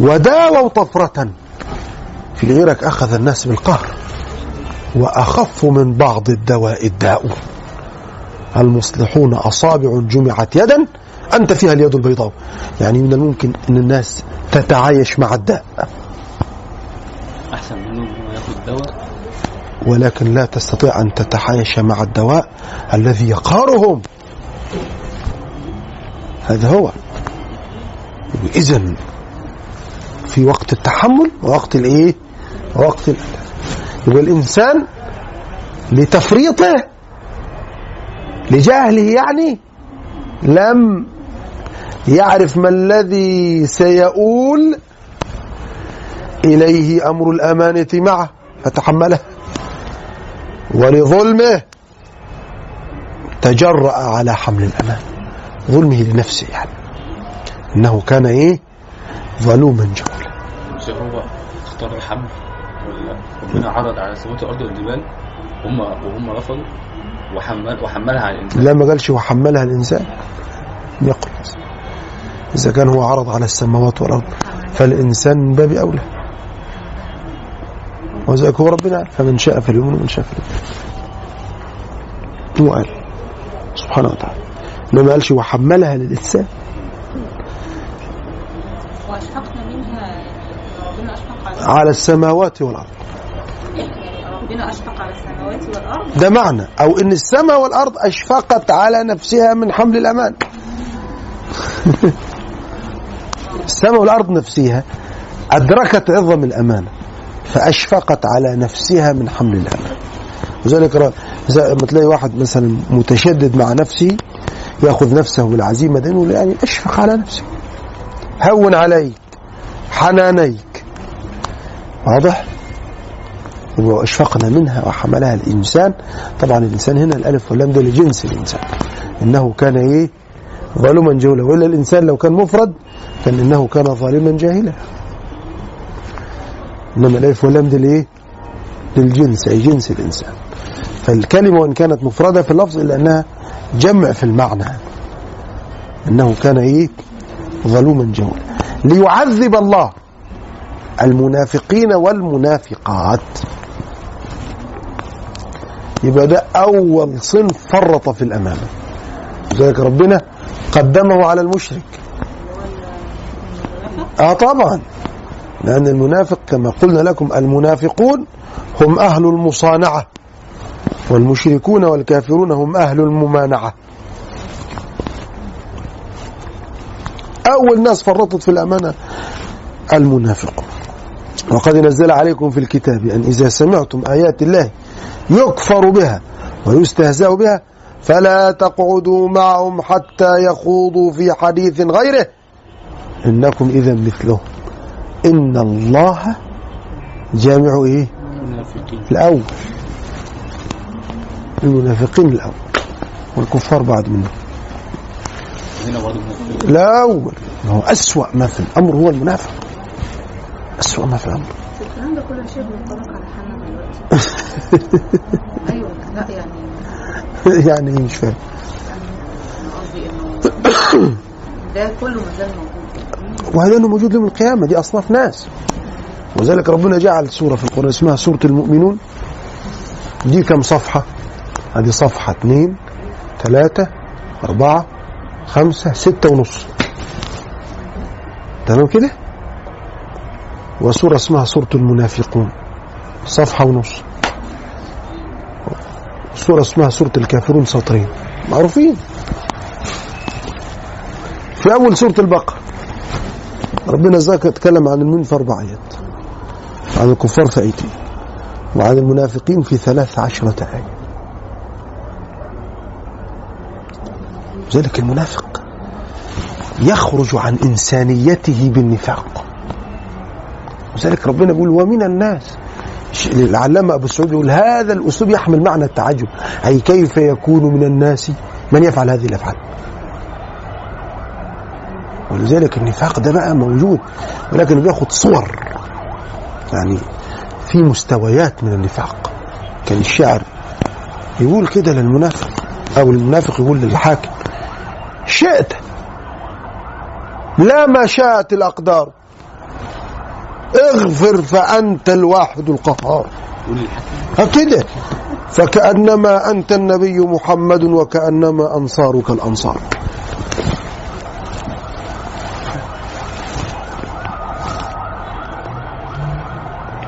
وداووا طفرة. في غيرك أخذ الناس بالقهر. وأخف من بعض الدواء الداء. المصلحون أصابع جمعت يدا أنت فيها اليد البيضاء. يعني من الممكن أن الناس تتعايش مع الداء. أحسن منه ياخد دواء ولكن لا تستطيع أن تتعايش مع الدواء الذي يقهرهم. هذا هو. إذا في وقت التحمل ووقت الألم يبقى الإنسان لتفريطه لجهله يعني لم يعرف ما الذي سيؤول إليه أمر الأمانة معه فتحمله. ولظلمه تجرأ على حمل الأمان. ظلمه لنفسه يعني. إنه كان إيه؟ ظلوما جهولا. هو اختار الحمل ولا؟ ربنا عرض على سماوات الأرض والجبال هم وهم رفضوا؟ وحمل وحملها على الإنسان. لا ما قالش وحملها الإنسان. يقول. إذا كان هو عرض على السماوات والأرض فالإنسان من باب أولى. وذلك هو ربنا. فمن شاء فليؤمن ومن شاء فليؤمن هو قال. سبحانه وتعالى. إنما قالش وحملها للإنسان. وأشفقنا منها. ربنا أشفق على السماوات والأرض. ربنا أشفق على السماوات والأرض. ده معنى. أو إن السماء والأرض أشفقت على نفسها من حمل الأمان. السماء والأرض نفسها أدركت عظم الأمانة فأشفقت على نفسها من حمل الأمان. لذلك لما تلاقي واحد مثلا متشدد مع نفسه يأخذ نفسه بالعزيمة ده يقول يعني أشفق على نفسك هون عليك حنانيك. واضح؟ يبقى أشفقنا منها وحملها الإنسان. طبعا الإنسان هنا الألف واللام ده لجنس الإنسان. إنه كان إيه؟ ظالما جهولا. وإلا الإنسان لو كان مفرد كان إنه كان ظالما جاهلا. إنما الألف واللام ده لإيه للجنس أي جنس الإنسان. فالكلمة وإن كانت مفردة في اللفظ إلا أنها جمع في المعنى. إنه كان إيه؟ ظلوما جهولا. ليعذب الله المنافقين والمنافقات. يبقى ده أول صنف فرط في الأمانة. لذلك ربنا قدمه على المشرك. آه طبعا. لأن المنافق كما قلنا لكم المنافقون هم أهل المصانعة. والمشركون والكافرون هم أهل الممانعة. أول ناس فرطت في الأمانة المنافقون. وقد نزل عليكم في الكتاب أن إذا سمعتم آيات الله يكفر بها ويستهزأ بها فلا تقعدوا معهم حتى يخوضوا في حديث غيره إنكم إذا مثلهم إن الله جامع إيه؟ المنافقين. الأول. المنافقين الأول. والكفار بعد منهم. الأول. هو أسوأ ما في الأمر هو المنافق. أسوأ ما في الأمر الكلام ده كله شيء بينطبق على حالنا دلوقتي أيوه لا يعني. يعني إيه؟ مش فاهم. قصدي إنه ده كله ما زال موجود. وهذا أنه موجود يوم القيامة دي أصناف ناس. وذلك ربنا جعل سورة في القرآن اسمها سورة المؤمنون. دي كم صفحة؟ هذه صفحة اثنين ثلاثة أربعة خمسة ستة ونص. تمام كده؟ وسورة اسمها سورة المنافقون. صفحة ونص. سورة اسمها سورة الكافرون سطرين. معروفين. في أول سورة البقرة. ربنا ذاك اتكلم عن المؤمن في أربع آيات عن الكفار في آيتين وعن المنافقين في ثلاث عشرة آية ذلك المنافق يخرج عن إنسانيته بالنفاق. وذلك ربنا يقول ومن الناس. العلامة أبو السعود يقول هذا الأسلوب يحمل معنى التعجب. أي كيف يكون من الناس من يفعل هذه الأفعال؟ ولذلك النفاق ده بقى موجود ولكن بياخد صور. يعني في مستويات من النفاق. كان الشاعر يقول كده للمنافق أو المنافق يقول للحاكم شئت لا ما شاءت الأقدار. اغفر فأنت الواحد القهار. كده فكأنما أنت النبي محمد وكأنما أنصارك الأنصار.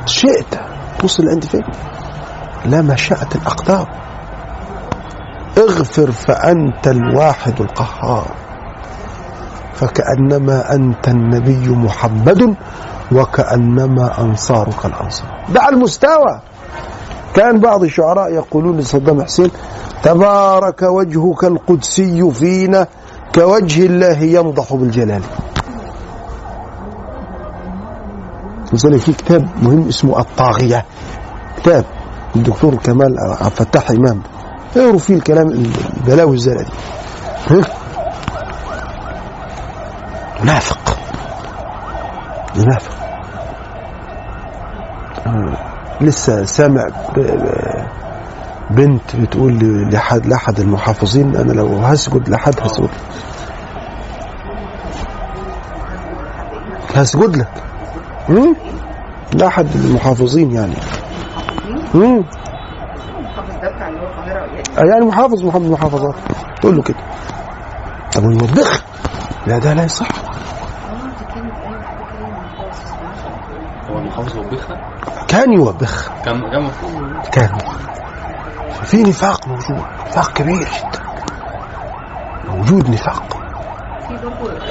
شئت. وصل عندي فين؟ لا ما شاءت الأقدار اغفر فأنت الواحد القهار. فكأنما أنت النبي محمد وكأنما أنصارك الأنصار. ده على المستوى كان بعض الشعراء يقولون لصدام حسين تبارك وجهك القدسي فينا كوجه الله ينضح بالجلال. لذلك في كتاب مهم اسمه الطاغية. كتاب الدكتور كمال عبد الفتاح إمام. اقروا فيه الكلام البلاوي الزرقاء دي؟ منافق منافق لسه سامع بنت بتقول لحد لأحد المحافظين أنا لو هسجد لحد هسجد. هسجد لك. مم؟ لأحد المحافظين يعني. يعني محافظ محافظ محافظات. تقول له كده. طب ويوبخ لا ده لا يصح. هو المحافظ كان يوبخ. كان كان كان. في نفاق موجود نفاق كبير جدا. موجود نفاق.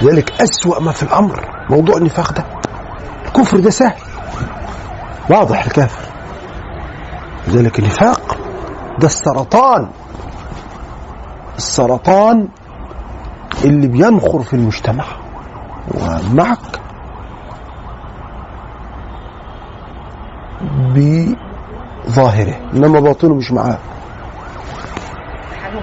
لذلك أسوأ ما في الأمر موضوع النفاق ده. الكفر ده سهل. واضح الكافر. لذلك النفاق ده السرطان. السرطان اللي بينخر في المجتمع. ومعك بظاهره إنما باطنه مش معاه. يعني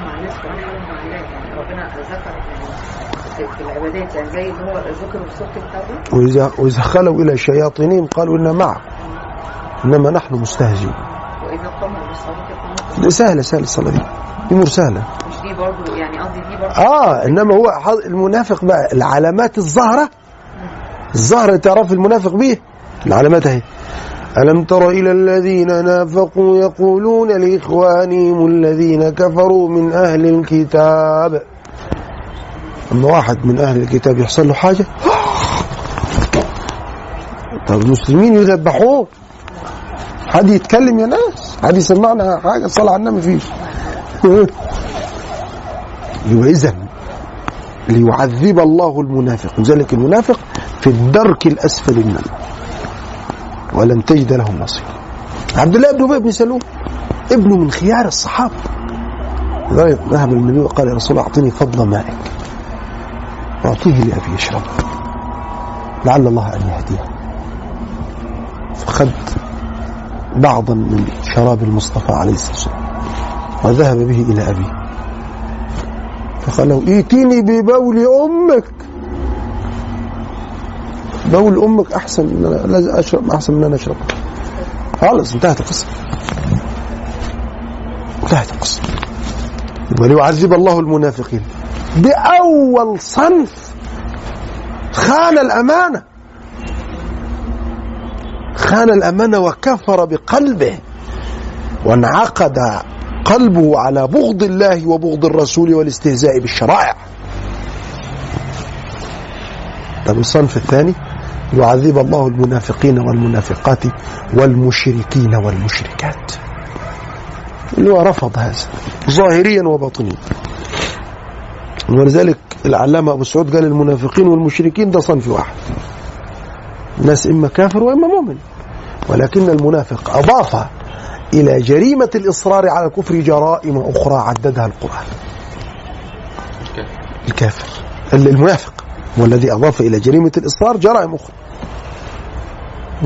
يعني العبادات يعني زي اللي هو ذكر في سوره التوبه وإذا, وإذا خلوا إلى شياطينهم قالوا إنا معكم إنما نحن مستهزئون. وإذا بالصلاة سهلة سهلة الصلاة دي. أمور سهلة. مش دي برضه يعني قصدي دي برضه آه إنما هو المنافق بقى العلامات الظاهرة الظاهرة تعرف المنافق بيه؟ العلامات أهي. ألم تر إلى الذين نافقوا يقولون لإخوانهم الذين كفروا من أهل الكتاب؟ أما واحد من أهل الكتاب يحصل له حاجة؟ طب المسلمين يذبحوه؟ حد يتكلم يا ناس؟ حد يسمعنا حاجة؟ صلاة على النبي فيش. يبقى إذا ليعذب الله المنافق. لذلك المنافق في الدرك الأسفل من النار ولن تجد له نصير. عبد الله بن أبي بن سلول ابنه من خيار الصحابة. لذلك ذهب النبي وقال يا رسول الله أعطني فضل مائك. وأعطيه لأبي يشرب. لعل الله أن يهديه. فخذ بعضا من شراب المصطفى عليه الصلاة والسلام. وذهب به إلى أبيه. فقال له ائتني ببول أمك. بول أمك أحسن من أنا لازم أشرب أحسن من أنا أشرب. خلاص انتهت القصة. انتهت القصة. وليعذب الله المنافقين. بأول صنف خان الأمانة. خان الأمانة وكفر بقلبه. وانعقد قلبه على بغض الله وبغض الرسول والاستهزاء بالشرائع. طب الصنف الثاني؟ يعذب الله المنافقين والمنافقات والمشركين والمشركات. اللي هو رفض هذا ظاهريا وباطنيا. ولذلك العلامة أبو سعود قال المنافقين والمشركين ده صنف واحد. الناس إما كافر وإما مؤمن. ولكن المنافق أضاف إلى جريمة الإصرار على الكفر جرائم أخرى عددها القرآن. الكافر. المنافق. هو الذي أضاف إلى جريمة الإصرار جرائم أخرى.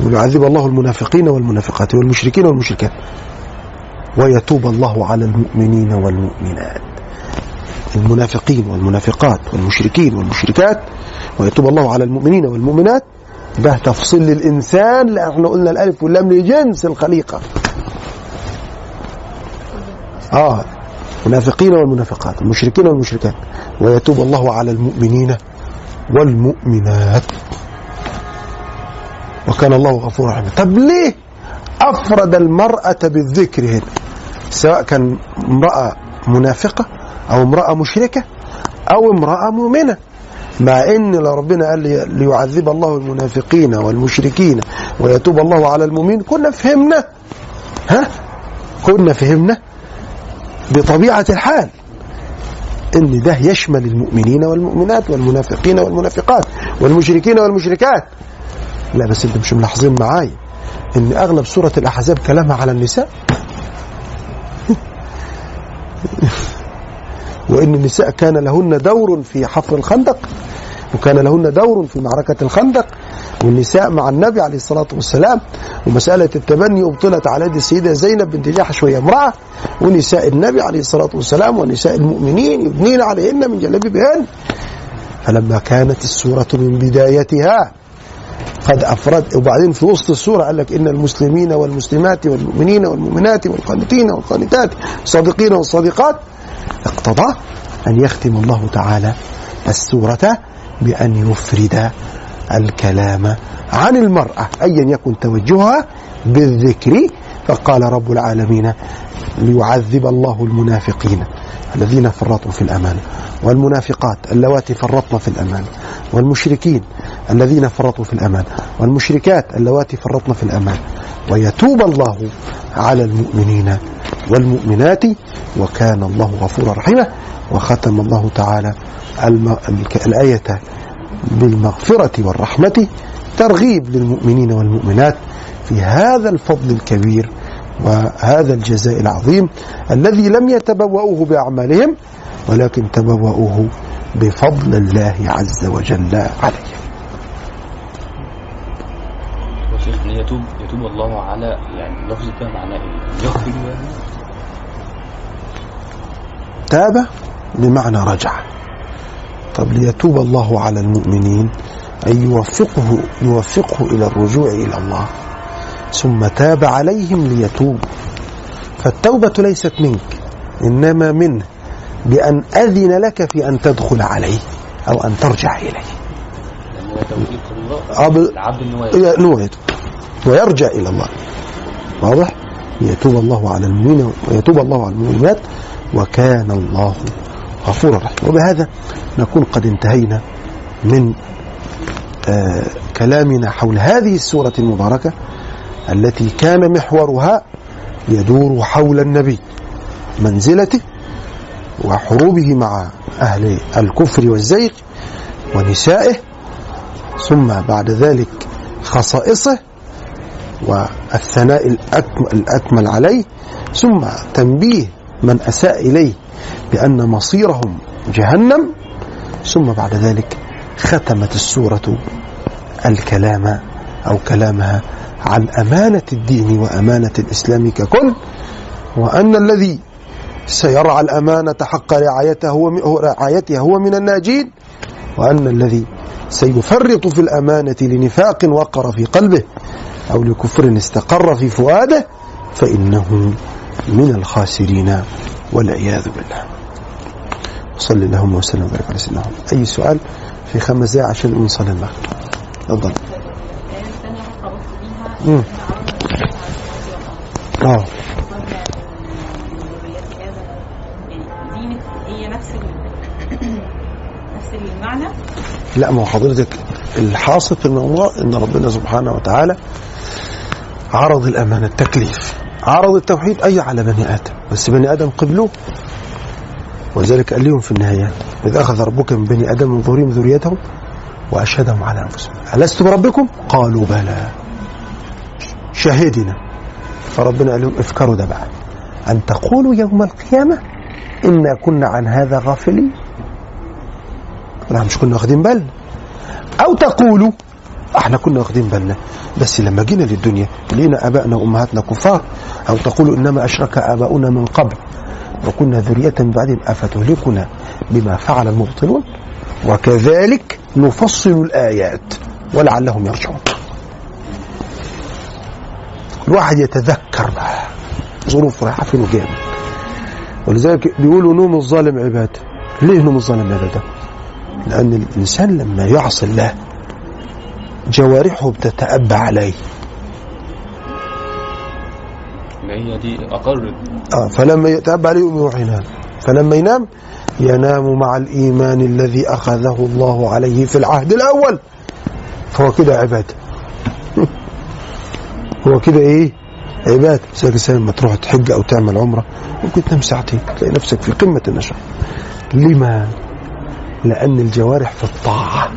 ويعذب الله المنافقين والمنافقات والمشركين والمشركات. ويتوب الله على المؤمنين والمؤمنات. المنافقين والمنافقات والمشركين والمشركات. ويتوب الله على المؤمنين والمؤمنات. ده تفصيل للإنسان. لأن إحنا قلنا الألف واللام لجنس الخليقة. آه المنافقين والمنافقات المشركين والمشركات. ويتوب الله على المؤمنين والمؤمنات. وكان الله غفورا رحيما. طب ليه أفرد المرأة بالذكر هنا؟ سواء كان امرأة منافقة أو امرأة مشركة أو امرأة مؤمنة. مع إن ربنا قال لي ليعذب الله المنافقين والمشركين ويتوب الله على المؤمنين كنا فهمنا. ها؟ كنا فهمنا بطبيعة الحال. إن ده يشمل المؤمنين والمؤمنات والمنافقين والمنافقات والمشركين والمشركات. لا بس أنتم مش ملاحظين معايا إن أغلب سورة الأحزاب كلامها على النساء؟ وإن النساء كان لهن دور في حفر الخندق؟ وكان لهن دور في معركة الخندق والنساء مع النبي عليه الصلاة والسلام ومسألة التبني أبطلت على يد السيدة زينب بنت جحش وهي امرأة ونساء النبي عليه الصلاة والسلام ونساء المؤمنين يبنين عليهن من جلابيبهن فلما كانت السورة من بدايتها قد أفرد وبعدين في وسط السورة قال لك إن المسلمين والمسلمات والمؤمنين والمؤمنات والقانتين والقانتات الصادقين والصادقات اقتضى أن يختم الله تعالى السورة بأن يفرد الكلام عن المرأة أيا يكن توجهها بالذكر فقال رب العالمين ليعذب الله المنافقين الذين فرطوا في الأمان والمنافقات اللواتي فرطن في الأمان والمشركين الذين فرطوا في الأمان والمشركات اللواتي فرطن في الأمان ويتوب الله على المؤمنين والمؤمنات وكان الله غفورا رحيما وختم الله تعالى. الآية بالمغفرة والرحمة ترغيب للمؤمنين والمؤمنات في هذا الفضل الكبير وهذا الجزاء العظيم الذي لم يتبوأوه بأعمالهم ولكن تبوأوه بفضل الله عز وجل عليهم. يتوب يتوب الله على يعني لفظ ده معناه إيه؟ يغفر تاب بمعنى رجع. طب ليتوب الله على المؤمنين أي يوفقه يوفقه إلى الرجوع إلى الله. ثم تاب عليهم ليتوب. فالتوبة ليست منك إنما منه بأن أذن لك في أن تدخل عليه أو أن ترجع إليه. العبد يتوب. يتوب. ويرجع إلى الله. واضح؟ ليتوب الله على المؤمنين ويتوب الله على المؤمنات وكان الله غفورا رحيما وبهذا نكون قد انتهينا من آه كلامنا حول هذه السورة المباركة التي كان محورها يدور حول النبي منزلته وحروبه مع أهل الكفر والزيغ ونسائه ثم بعد ذلك خصائصه والثناء الأكمل عليه ثم تنبيه من أساء إليه بأن مصيرهم جهنم ثم بعد ذلك ختمت السورة الكلام أو كلامها عن أمانة الدين وأمانة الإسلام ككل وأن الذي سيرعى الأمانة حق رعايته هو هو- رعايتها هو من الناجين وأن الذي سيفرط في الأمانة لنفاق وقر في قلبه أو لكفر استقر في فؤاده فإنه من الخاسرين. والعياذ بالله. صلى اللهم وسلم وبارك على سيدنا محمد. أي سؤال في خمس دقائق عشان نصلي المغرب؟ تفضل. آه. لا ما هو حضرتك الحاصل في الموضوع إن ربنا سبحانه وتعالى عرض الأمانة التكليف. عرض التوحيد أي على بني آدم بس بني آدم قبلوه وذلك قال لهم في النهاية. اذ أخذ ربك من بني آدم من ظهورهم ذريتهم وأشهدهم على أنفسهم. الست بربكم؟ قالوا بلى. شهدنا. فربنا قال لهم افكروا ده بقى أن تقولوا يوم القيامة إنا كنا عن هذا غافلين. لا مش كنا واخدين بالنا. أو تقولوا إحنا كنا واخدين بالنا. بس لما جينا للدنيا لقينا آبائنا وأمهاتنا كفار أو تقولوا إنما أشرك آباؤنا من قبل. وكنا ذرية بعدهم افتهلكنا بما فعل المبطلون. وكذلك نفصل الآيات ولعلهم يرجعون. الواحد يتذكر بقى. ظروف رايحة فين منين. ولذلك بيقولوا نوم الظالم عبادة. ليه نوم الظالم عبادة؟ لأن الإنسان لما يعصي الله جوارحه بتتأبى عليه. ما هي دي اقر آه فلما يتأبى عليه يقوم يروح ينام. فلما ينام ينام مع الإيمان الذي أخذه الله عليه في العهد الأول. فهو كده عبادة. هو كده إيه؟ عبادة. زي الإنسان لما تروح تحج أو تعمل عمرة ممكن تنام ساعتين تلاقي نفسك في قمة النشاط. لما؟ لأن الجوارح في الطاعة.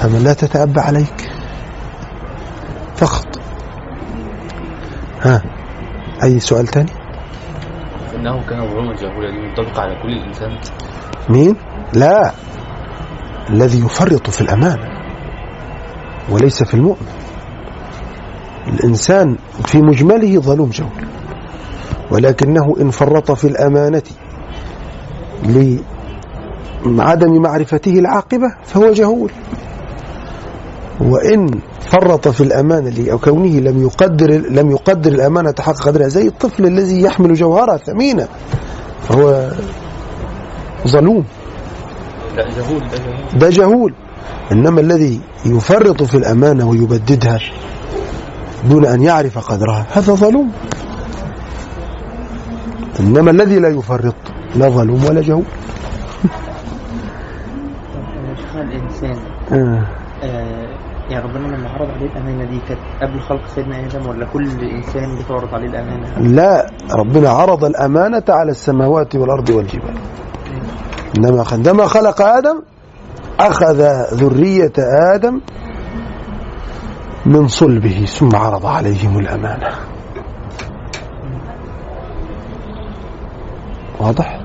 فمن لا تتأبى عليك. فقط. ها. أي سؤال تاني؟ إنه كان جهولا دي منطبقه على كل الإنسان. مين؟ لا. الذي يفرط في الأمانة وليس في المؤمن. الإنسان في مجمله ظلوم جهول ولكنه إن فرط في الأمانة لعدم معرفته العاقبة فهو جهول. وإن فرط في الأمانة لكونه لم يقدر لم يقدر الأمانة حق قدرها زي الطفل الذي يحمل جوهرة ثمينة فهو ظلوم. لا جهول ده جهول. ده جهول إنما الذي يفرط في الأمانة ويبددها دون أن يعرف قدرها هذا ظلوم. إنما الذي لا يفرط لا ظلوم ولا جهول. الإنسان آه. آه يعني ربنا لما عرض عليه الأمانة دي كانت قبل خلق سيدنا آدم ولا كل إنسان بتعرض عليه الأمانة؟ لا ربنا عرض الأمانة على السماوات والأرض والجبال. إنما عندما خلق آدم أخذ ذرية آدم من صلبه ثم عرض عليهم الأمانة. واضح؟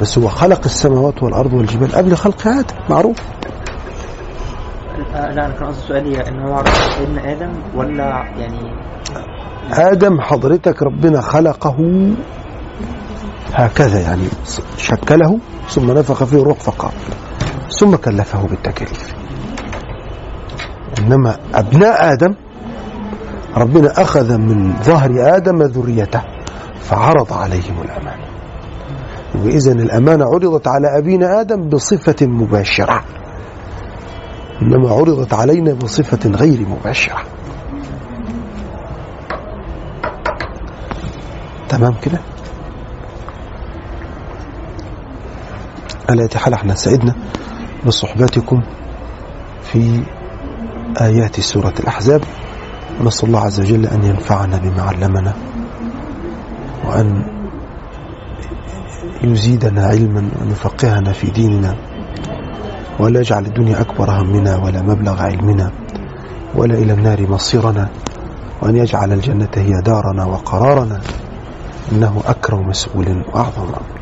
بس هو خلق السماوات والأرض والجبال قبل خلق آدم معروف. آه لا أنا كان قصدي سؤالي إن هو على سيدنا آدم ولا يعني آدم حضرتك ربنا خلقه هكذا يعني شكله ثم نفخ فيه الروح فقال ثم كلفه بالتكاليف إنما أبناء آدم ربنا أخذ من ظهر آدم ذريته فعرض عليهم الأمانة. وإذا الأمانة عرضت على أبينا آدم بصفة مباشرة. إنما عرضت علينا بصفة غير مباشرة. تمام كده؟ على حال إحنا سعدنا بصحبتكم في آيات سورة الأحزاب. ونسأل الله عز وجل أن ينفعنا بما علمنا وأن يزيدنا علما وأن يفقهنا في ديننا. ولا يجعل الدنيا أكبر همنا ولا مبلغ علمنا ولا إلى النار مصيرنا وأن يجعل الجنة هي دارنا وقرارنا إنه أكرم مسؤول وأعظم مأمول